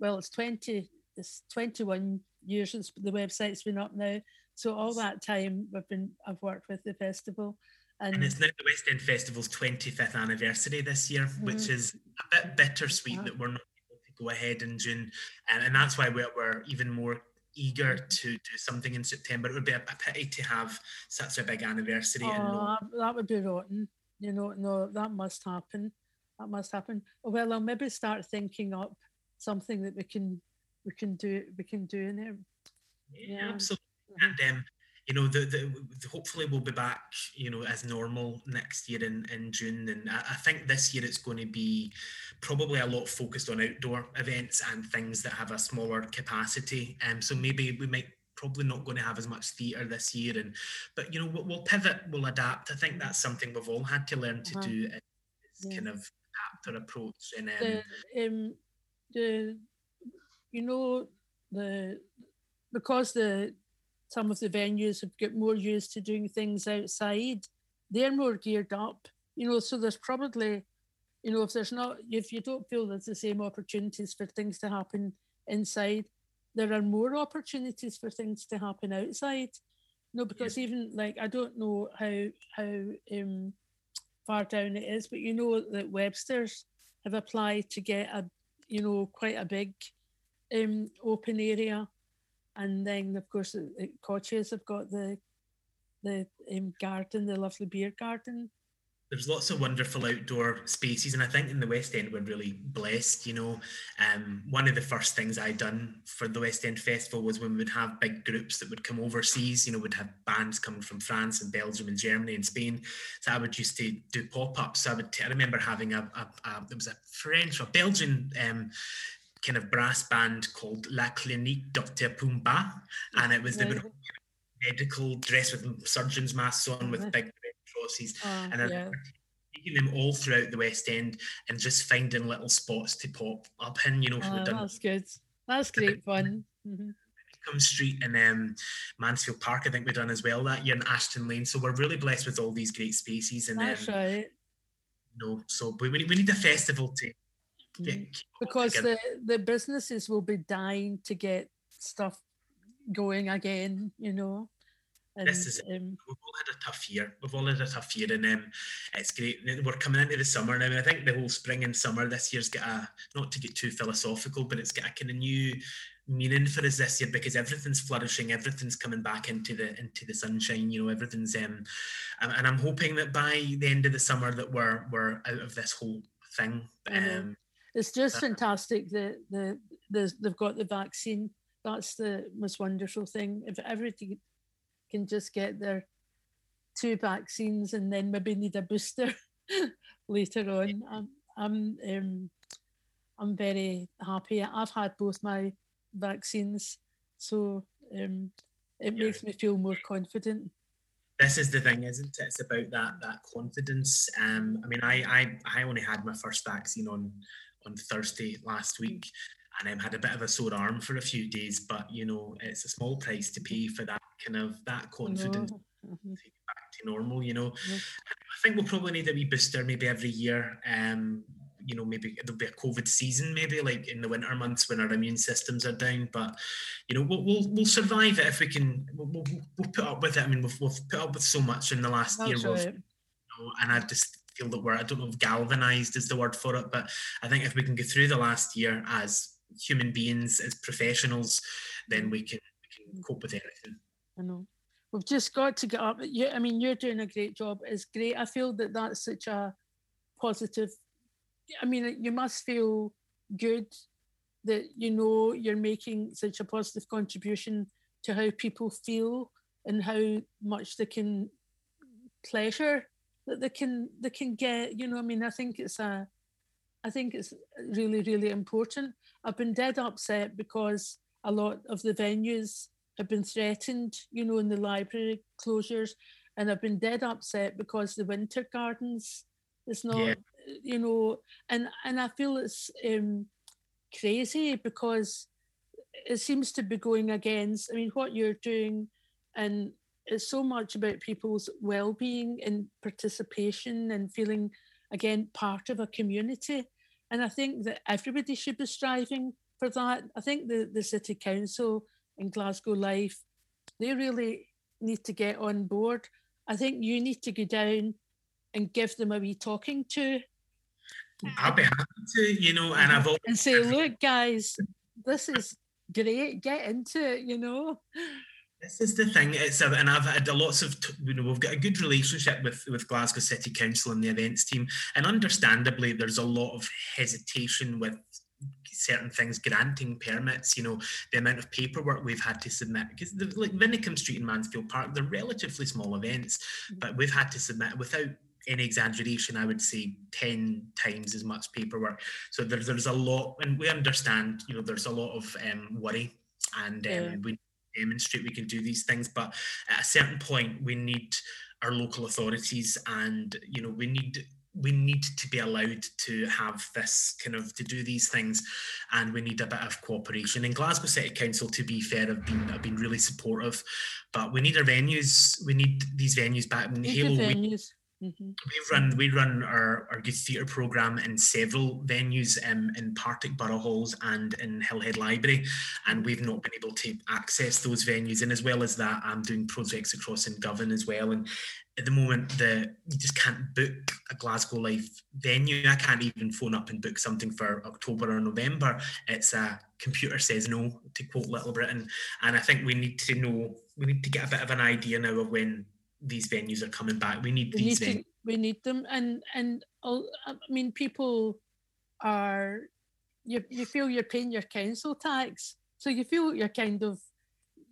S2: well, it's twenty, it's twenty one years since the website's been up now. So all that time we've been I've worked with the festival.
S3: And, and it's now the West End Festival's 25th anniversary this year, mm-hmm. which is a bit bittersweet yeah. that we're not able to go ahead in June. And, and that's why we're, we're even more eager to do something in September. It would be a, a pity to have such a big anniversary.
S2: Oh, that would be rotten. You know, no, that must happen. That must happen. Well, I'll maybe start thinking up something that we can we can do we can do in there.
S3: Yeah, yeah. absolutely. Mm-hmm. And um, you know, the, the, the, hopefully we'll be back, you know, as normal next year in, in June. And I, I, think this year it's going to be probably a lot focused on outdoor events and things that have a smaller capacity. And um, so maybe we might probably not going to have as much theatre this year. And but you know, we'll, we'll, pivot, we'll adapt. I think that's something we've all had to learn to uh-huh. do. Is yeah. kind of adapt our approach. And um,
S2: the, um, the you know, the because the some of the venues have got more used to doing things outside, they're more geared up. You know, so there's probably, you know, if there's not, if you don't feel there's the same opportunities for things to happen inside, there are more opportunities for things to happen outside. No, because yeah. even like I don't know how how um, far down it is, but you know that Webster's have applied to get a you know quite a big um, open area, and then of course the Coaches have got the the um, garden, the lovely beer garden.
S3: there's lots of wonderful outdoor spaces and i think in the west end we're really blessed you know. Um, one of the first things i done for the west end festival was when we would have big groups that would come overseas you know we'd have bands coming from france and belgium and germany and spain. So i would used to do pop-ups. So i would I remember having a, a, a there was a french or belgian um, kind of brass band called La Clinique Dr. Pumba, and it was the medical dress with surgeons' masks on with big crosses, uh, and yeah. taking them all throughout the West End and just finding little spots to pop up in. You know,
S2: uh, that's good. That's great fun. Mm-hmm.
S3: Street and um, Mansfield Park, I think we've done as well that year in Ashton Lane. So we're really blessed with all these great spaces. And
S2: that's um, right.
S3: You know, so we, we need a festival to
S2: get, mm. because the the businesses will be dying to get stuff going again. You know.
S3: And, this is um, we've all had a tough year. We've all had a tough year, and um, it's great. We're coming into the summer now. I think the whole spring and summer this year's got a not to get too philosophical, but it's got a kind of new meaning for us this year because everything's flourishing, everything's coming back into the into the sunshine. You know, everything's um, and I'm hoping that by the end of the summer that we're we're out of this whole thing. Um,
S2: it's just uh, fantastic that the, the they've got the vaccine. That's the most wonderful thing. If everybody can just get their two vaccines and then maybe need a booster later on. I'm I'm um, I'm very happy. I've had both my vaccines, so um, it makes me feel more confident.
S3: This is the thing, isn't it? It's about that that confidence. Um, I mean, I I I only had my first vaccine on on Thursday last week, and I had a bit of a sore arm for a few days. But you know, it's a small price to pay for that kind of that confidence mm-hmm. back to normal. You know, mm-hmm. I think we'll probably need a wee booster maybe every year. Um, you know, maybe there'll be a COVID season, maybe like in the winter months when our immune systems are down. But you know, we'll we'll, we'll survive it if we can. We'll, we'll, we'll put up with it. I mean, we've, we've put up with so much in the last That's year. Right. You know, and I just feel that we're I don't know if galvanized is the word for it, but I think if we can get through the last year as human beings, as professionals, then we can we can cope with anything.
S2: I know. We've just got to get up. You, I mean, you're doing a great job. It's great. I feel that that's such a positive. I mean, you must feel good that you know you're making such a positive contribution to how people feel and how much they can pleasure that they can they can get you know i mean i think it's a i think it's really really important i've been dead upset because a lot of the venues have been threatened you know in the library closures and i've been dead upset because the winter gardens is not yeah. you know and and i feel it's um crazy because it seems to be going against i mean what you're doing and it's so much about people's well-being and participation and feeling again part of a community. And i think that everybody should be striving for that. I think the, the city council and glasgow life they really need to get on board. I think you need to go down and give them a wee talking to.
S3: I'll be happy to you know and i've always
S2: and say look guys this is great. Get into it you know
S3: this is the thing. It's a, and I've had a lots of you know we've got a good relationship with with Glasgow City Council and the events team, and understandably there's a lot of hesitation with certain things granting permits you know the amount of paperwork we've had to submit because the, like Vinicombe Street and Mansfield Park they're relatively small events mm-hmm. but we've had to submit without any exaggeration I would say 10 times as much paperwork so there, there's a lot and we understand you know there's a lot of um, worry and um, yeah. we demonstrate we can do these things but at a certain point we need our local authorities and you know we need we need to be allowed to have this kind of to do these things and we need a bit of cooperation in glasgow city council to be fair have been have been really supportive but we need our venues we need these venues back in halo venues. Mm-hmm. We run we run our, our youth theatre programme in several venues um, in Partick Burgh Halls and in Hillhead Library, and we've not been able to access those venues. And as well as that, I'm doing projects across in Govan as well. And at the moment, the you just can't book a Glasgow Life venue. I can't even phone up and book something for October or November. It's a computer says no, to quote Little Britain. And I think we need to know we need to get a bit of an idea now of when these venues are coming back. We need
S2: we
S3: these
S2: need. To, we need them, and and I mean, people are you you feel you're paying your council tax, so you feel you're kind of,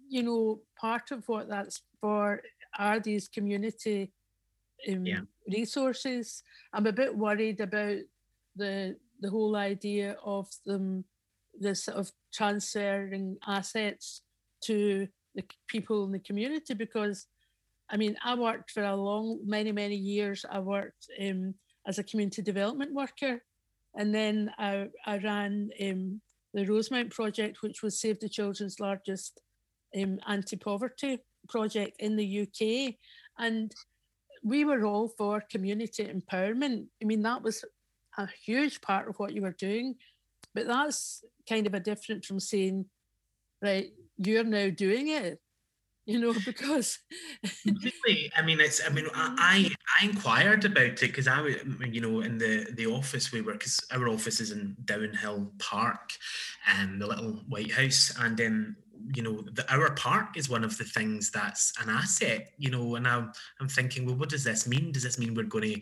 S2: you know, part of what that's for are these community um, yeah. resources. I'm a bit worried about the the whole idea of them the sort of transferring assets to the people in the community because I mean I worked for a long many many years. I worked um, as a community development worker. And then I, I ran um, the Rosemount project which was Save the Children's largest um, anti-poverty project in the UK and we were all for community empowerment. I mean that was a huge part of what you were doing. But that's kind of a different from saying, right, you're now doing it you know because
S3: really i mean it's i mean i mm-hmm. i inquired about it because i was you know in the the office we were because our office is in Dowanhill Park and the little white house and then you know the our park is one of the things that's an asset you know and i'm i'm thinking well what does this mean does this mean we're going to uh,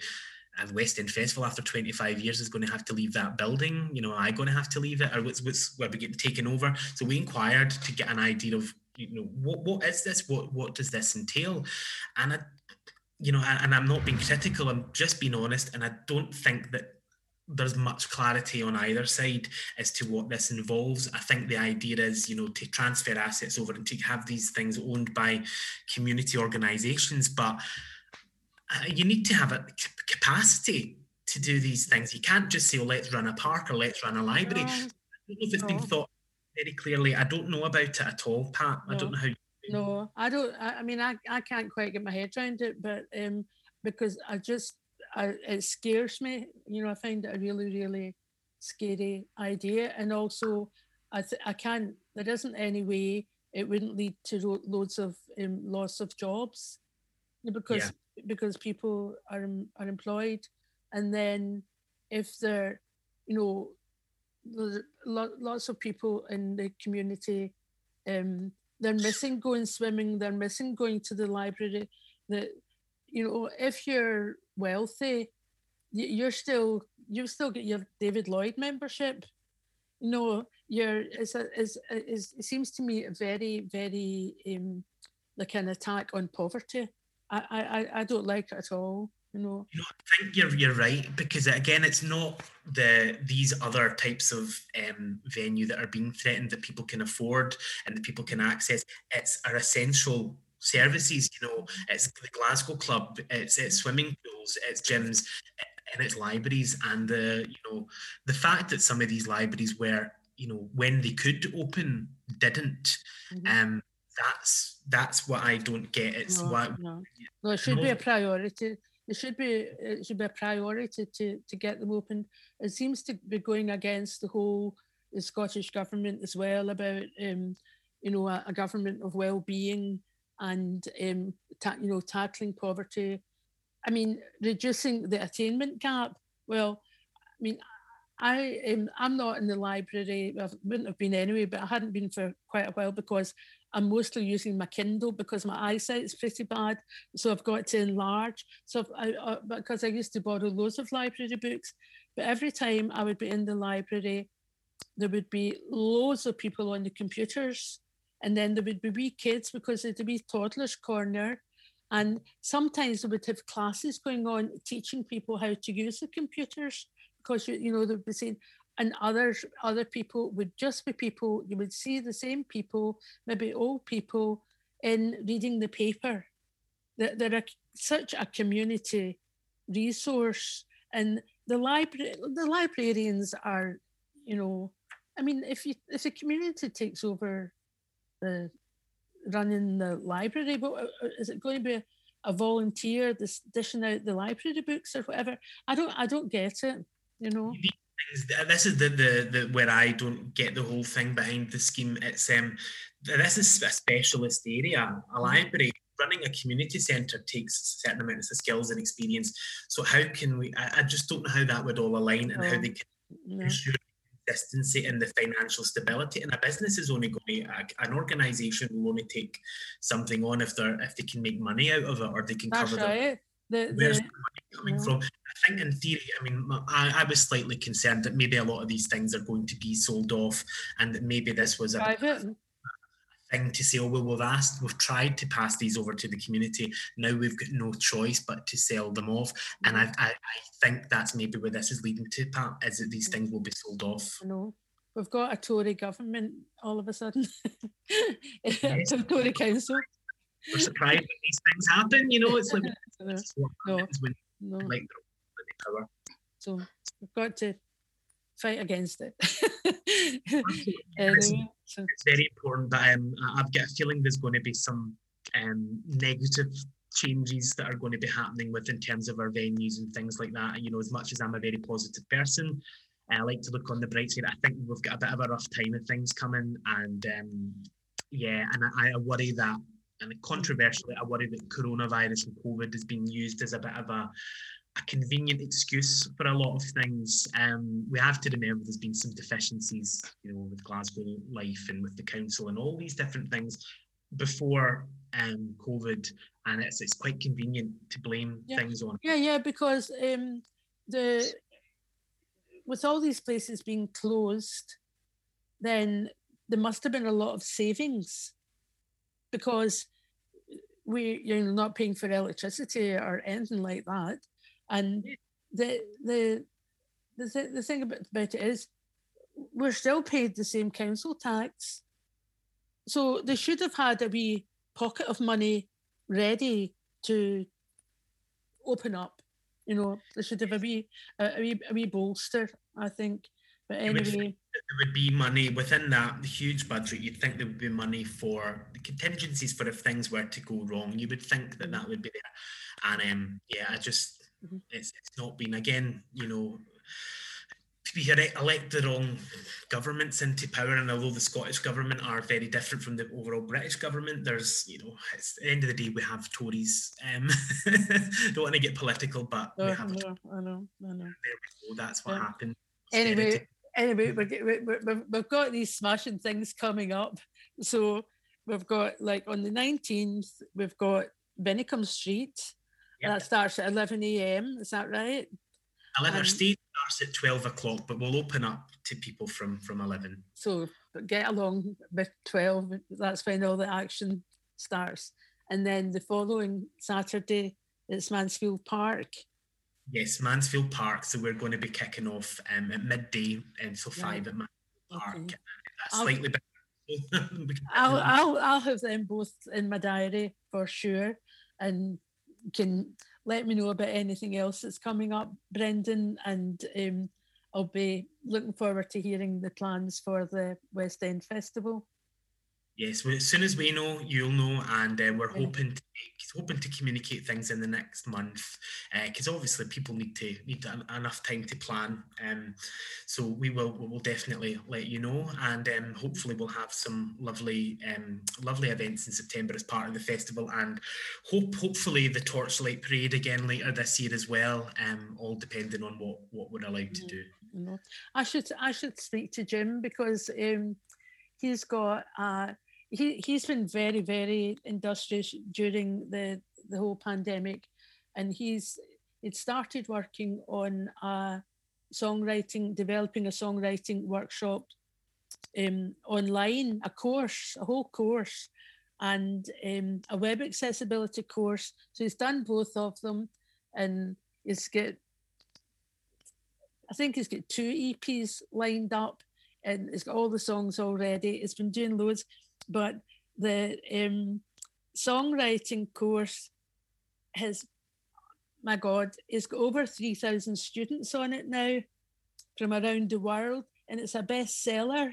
S3: and West End Festival after 25 years is going to have to leave that building. You know, am I going to have to leave it, or what's what's where we get taken over? So we inquired to get an idea of you know what what is this? What what does this entail? And I, you know, and I'm not being critical. I'm just being honest, and I don't think that there's much clarity on either side as to what this involves. I think the idea is, you know, to transfer assets over and to have these things owned by community organisations, but uh, you need to have a capacity to do these things. You can't just say, "Oh, let's run a park or let's run a library." No. I don't know if it's no. been thought very clearly. I don't know about it at all, Pat. No. I don't know how.
S2: No, I don't. I, I, mean, I, I can't quite get my head around it, but um, because I just I, it scares me. You know, I find it a really, really scary idea, and also I th- I can't. There isn't any way it wouldn't lead to loads of um, loss of jobs because yeah. because people are are employed, and then if they're you know lots of people in the community um, they're missing going swimming they're missing going to the library that you know if you're wealthy you're still you still get your david lloyd membership. You know you're it's a, it's, it's, it seems to me a very very um, like an attack on poverty. I, I i don't like it at all you know.
S3: You know, I think you're you're right because again, it's not the these other types of um, venue that are being threatened that people can afford and that people can access. It's our essential services. You know, it's the Glasgow Club, it's it's swimming pools, it's gyms, and it's libraries. And the you know the fact that some of these libraries were you know when they could open didn't. Mm-hmm. Um, that's that's what I don't get. It's
S2: no,
S3: what
S2: no. no, it should be a priority it should be it should be a priority to to get them open. It seems to be going against the whole the Scottish government as well about um, you know a, a government of well-being and um, ta- you know tackling poverty. I mean, reducing the attainment gap. Well, I mean, I am I'm not in the library. I wouldn't have been anyway, but I hadn't been for quite a while because I'm mostly using my Kindle because my eyesight is pretty bad. So I've got to enlarge. So I, uh, because I used to borrow loads of library books, but every time I would be in the library, there would be loads of people on the computers. And then there would be wee kids because there'd be toddlers corner. And sometimes would have classes going on teaching people how to use the computers because you, you know they'd be saying, and others other people would just be people you would see the same people maybe old people in reading the paper. That they're a, such a community resource and the library the librarians are you know i mean if you if the community takes over the running the library but uh, uh, is it going to be a, a volunteer dishing out the library books or whatever? I don't i don't get it you know
S3: this is the, the the where I don't get the whole thing behind the scheme. It's um this is a specialist area. A library running a community centre takes certain amounts of skills and experience. So how can we? I, I, just don't know how that would all align and how they can ensure consistency and the financial stability. And a business is only going to, an organisation will only take something on if they're if they can make money out of it or they can
S2: That's
S3: cover
S2: right. The,
S3: where's
S2: the,
S3: the money coming from? I think in theory, I mean, I, I was slightly concerned that maybe a lot of these things are going to be sold off, and that maybe this was a
S2: private.
S3: thing to say, oh well, we've asked, we've tried to pass these over to the community. Now we've got no choice but to sell them off, and I, I, I think that's maybe where this is leading to, Pat, is that these things will be sold off.
S2: I know. We've got a Tory government all of a sudden. a Tory council.
S3: We're surprised when these things happen, you know. It's like
S2: I
S3: this is what
S2: No.
S3: when
S2: No.
S3: like power.
S2: So we've got to fight against it.
S3: It's,
S2: so,
S3: it's very important, but um, I've got a feeling there's going to be some um, negative changes that are going to be happening with in terms of our venues and things like that. You know, as much as I'm a very positive person, I like to look on the bright side. I think we've got a bit of a rough time of things coming, and um, yeah, and I, I worry that, and controversially, I worry that coronavirus and COVID is being used as a bit of a a convenient excuse for a lot of things. Um, we have to remember there's been some deficiencies, you know, with Glasgow Life and with the council and all these different things before um, COVID, and it's it's quite convenient to blame
S2: Yeah.
S3: things on.
S2: yeah, yeah, because um, the with all these places being closed, then there must have been a lot of savings because we you're not paying for electricity or anything like that. And the the the, th- the thing about, about it is we're still paid the same council tax. So they should have had a wee pocket of money ready to open up. You know, they should have a wee a, wee a wee bolster, I think. But
S3: You would think
S2: anyway,
S3: There would be money within that huge budget. You'd think there would be money for the contingencies for if things were to go wrong. You would think that that would be there. And um, yeah, I just
S2: Mhm.
S3: it's, it's not been again. You know, we had e- elect the wrong governments into power, and although the Scottish government are very different from the overall British government, there's you know, it's at the end of the day we have Tories. Um, don't want to get political, but we
S2: oh,
S3: have
S2: I know, I know, I know.
S3: there we go. That's what
S2: Yeah.
S3: happened.
S2: Anyway. Anyway, we're, get- we- we've got these smashing things coming up. So we've got like on the 19th, we've got Vinicombe Street.
S3: Yep.
S2: That starts at 11 a.m. Is that right?
S3: 11
S2: Um,
S3: our stage starts at 12 o'clock, but we'll open up to people from from 11.
S2: So get along with 12. That's when all the action starts. And then the following Saturday, it's Mansfield Park.
S3: Yes, Mansfield Park. So we're going to be kicking off um, at midday, and so
S2: Right.
S3: five at Mansfield Park.
S2: Okay.
S3: That's
S2: I'll-
S3: slightly better.
S2: I'll, I'll, I'll have them both in my diary for sure. And can let me know about anything else that's coming up, Brendon. And um, I'll be looking forward to hearing the plans for the West End Festival.
S3: Yes, well, as soon as we know, you'll know, and uh, we're hoping to hoping to communicate things in the next month because obviously people need to need en- enough time to plan. Um, so we will we will definitely let you know, and um, hopefully we'll have some lovely um, lovely events in September as part of the festival, and hope hopefully the torchlight parade again later this year as well. Um, all depending on what what we're allowed to do.
S2: I should I should speak to Jim because um, he's got uh, he he's been very very industrious during the the whole pandemic, and he's it started working on a songwriting developing a songwriting workshop um, online, a course, a whole course, and um, a web accessibility course. So he's done both of them, and he's got I think he's got two EPs lined up and it's got all the songs already. It's been doing loads, but the um, songwriting course has, my God, it's got over 3,000 students on it now from around the world, and it's a bestseller.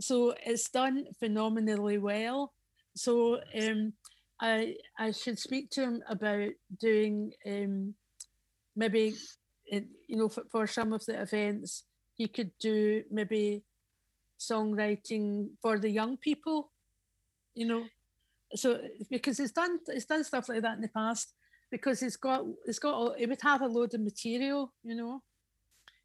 S2: So it's done phenomenally well. So um, I I should speak to him about doing um, maybe you know, for, for some of the events, he could do maybe songwriting for the young people, you know. So because he's done he's done stuff like that in the past, because he's got he's got all, he would have a load of material, you know.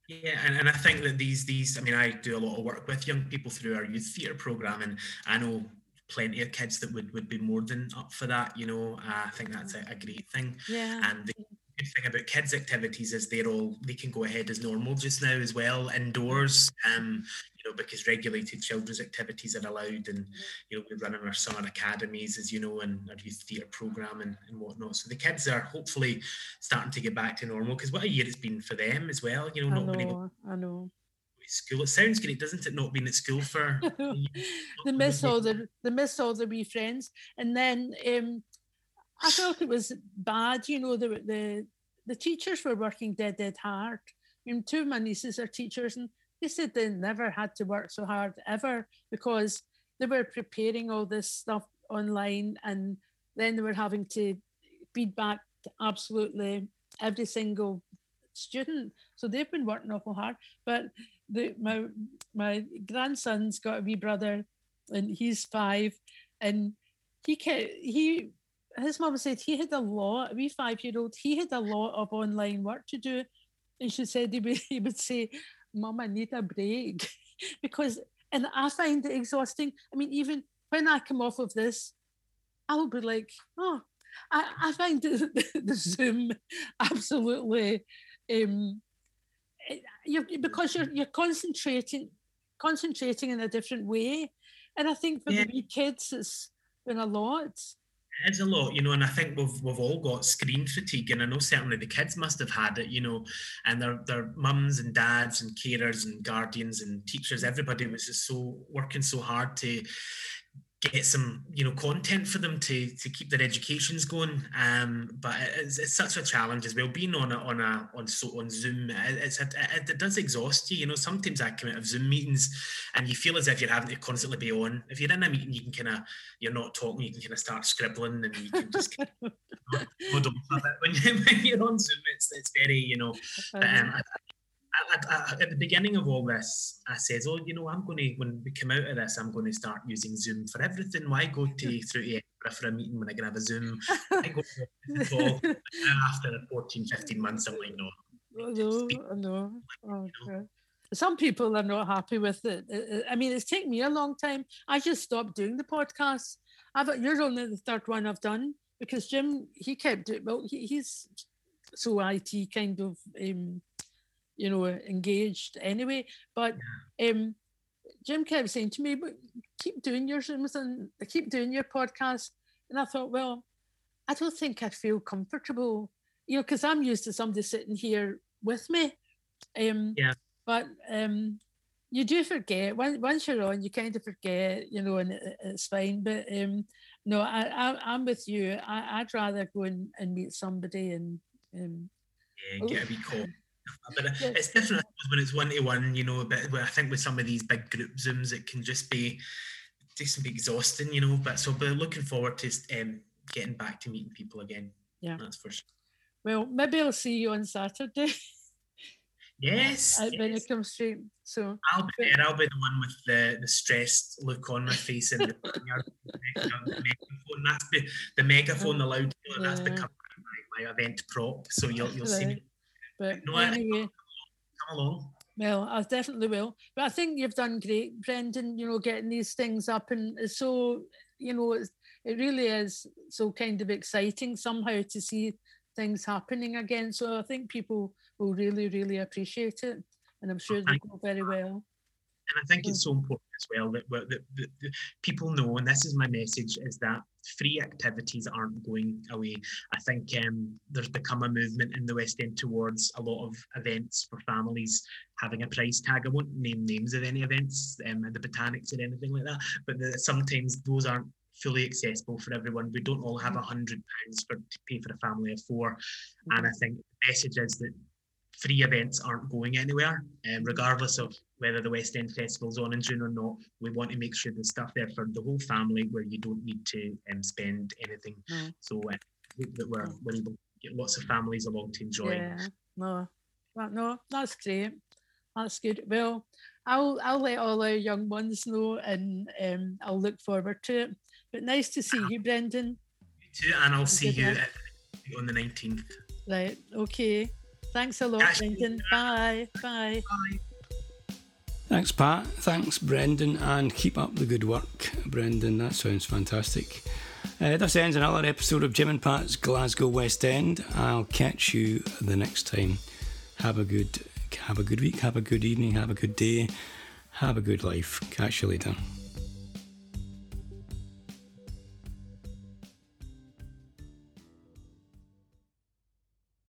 S3: Yeah, and, and I think that these these I mean I do a lot of work with young people through our youth theatre program, and I know plenty of kids that would would be more than up for that. You know, uh, I think that's a, a great thing.
S2: Yeah.
S3: And the good thing about kids' activities is they're all they can go ahead as normal just now as well indoors. Um, you know, because regulated children's activities are allowed, and you know we're running our summer academies, as you know, and our youth theatre program and, and whatnot. So the kids are hopefully starting to get back to normal. Because what a year it's been for them as well. You know,
S2: I
S3: not being able
S2: know, I know.
S3: school. It sounds great, doesn't it? Not being at school for
S2: they miss all the they miss all the wee friends, and then um, I felt it was bad. You know, the the the teachers were working dead dead hard. I mean, two of my nieces are teachers, and they said they never had to work so hard ever because they were preparing all this stuff online, and then they were having to feed back to absolutely every single student. So they've been working awful hard. But the my my grandson's got a wee brother, and he's five, and he can he his mum said he had a lot, a wee five year old, he had a lot of online work to do. And she said he would, he would say, Mum, I need a break. because, and I find it exhausting. I mean, even when I come off of this, I'll be like, oh, I, I find the, the, the Zoom absolutely, um, you're, because you're, you're concentrating, concentrating in a different way. And I think for
S3: Yeah.
S2: the wee kids, it's been a lot.
S3: It's a lot, you know, and I think we've we've all got screen fatigue, and I know certainly the kids must have had it, you know, and their their mums and dads and carers and guardians and teachers, everybody was just so working so hard to get some, you know, content for them to to keep their educations going. Um, but it's, it's such a challenge as well. Being on a on a on so on Zoom, it, it's a, it, it does exhaust you. You know, sometimes I come out of Zoom meetings and you feel as if you're having to constantly be on. If you're in a meeting, you can kind of you're not talking, you can kind of start scribbling and you can just kind of hold on a bit. When, you, when you're on Zoom, it's, it's very, you know, um, I, I, I, at the beginning of all this, I said, oh, you know, I'm going to, when we come out of this, I'm going to start using Zoom for everything. Why go to through to Edinburgh for a meeting when I can have a Zoom? I go to the call. And after 14, 15 months, I'm like, no.
S2: I know, I know. Oh, God. Some people are not happy with it. I mean, it's taken me a long time. I just stopped doing the podcast. I've you're only the third one I've done because Jim he kept it. Well, he, he's so IT kind of um, you know engaged anyway. But um, Jim kept saying to me, "But keep doing your Zooms and keep doing your podcast." And I thought, well, I don't think I'd feel comfortable, you know, because I'm used to somebody sitting here with me. Um,
S3: Yeah.
S2: But um, you do forget once once you're on, you kind of forget, you know, and it, it's fine. But um, no, I, I I'm with you. I, I'd rather go and, and meet somebody and um,
S3: Yeah, get a wee call. But
S2: Yeah.
S3: it's different when it's one to one, you know. But I think with some of these big group zooms, it can just be just be exhausting, you know. But so, but looking forward to um, getting back to meeting people again.
S2: Yeah.
S3: that's for sure.
S2: well, maybe I'll see you on Saturday
S3: Yes,
S2: at
S3: yes.
S2: Vinicombe Street. So
S3: I'll be there. I'll be the one with the, the stressed look on my face and the, megaphone. That's the, the megaphone, the loud. That's
S2: Yeah.
S3: become my, my event prop. So you'll you'll see me
S2: but
S3: No,
S2: anyway.
S3: come along.
S2: Well, I definitely will. But I think you've done great, Brendon, you know, getting these things up. And it's so, you know, it's, it really is so kind of exciting somehow to see things happening again. So I think people will really, really appreciate it. And I'm sure they'll go very well.
S3: And I think it's so important as well that, that, that, that people know, and this is my message, is that free activities aren't going away. I think um, there's become a movement in the West End towards a lot of events for families having a price tag. I won't name names of any events um, the Botanics or anything like that, but the, sometimes those aren't fully accessible for everyone. We don't all have a hundred pounds to pay for a family of four, and I think the message is that free events aren't going anywhere, um, regardless of whether the West End Festival's on in June or not. We want to make sure there's stuff there for the whole family where you don't need to um, spend anything.
S2: No.
S3: So uh, hope that we're, we're able to get lots of families along to enjoy.
S2: Yeah, no, well, no, that's great. That's good. Well, I'll I'll let all our young ones know, and um, I'll look forward to it. But nice to see you, Brendon.
S3: You too, and I'll see you at, on the 19th.
S2: Right. Okay. Thanks a lot, Brendon. Bye. Bye. Bye.
S1: Thanks, Pat. Thanks, Brendon, and keep up the good work, Brendon. That sounds fantastic. Uh, this ends another episode of Jim and Pat's Glasgow West End. I'll catch you the next time. Have a good, have a good week. Have a good evening. Have a good day. Have a good life. Catch you later.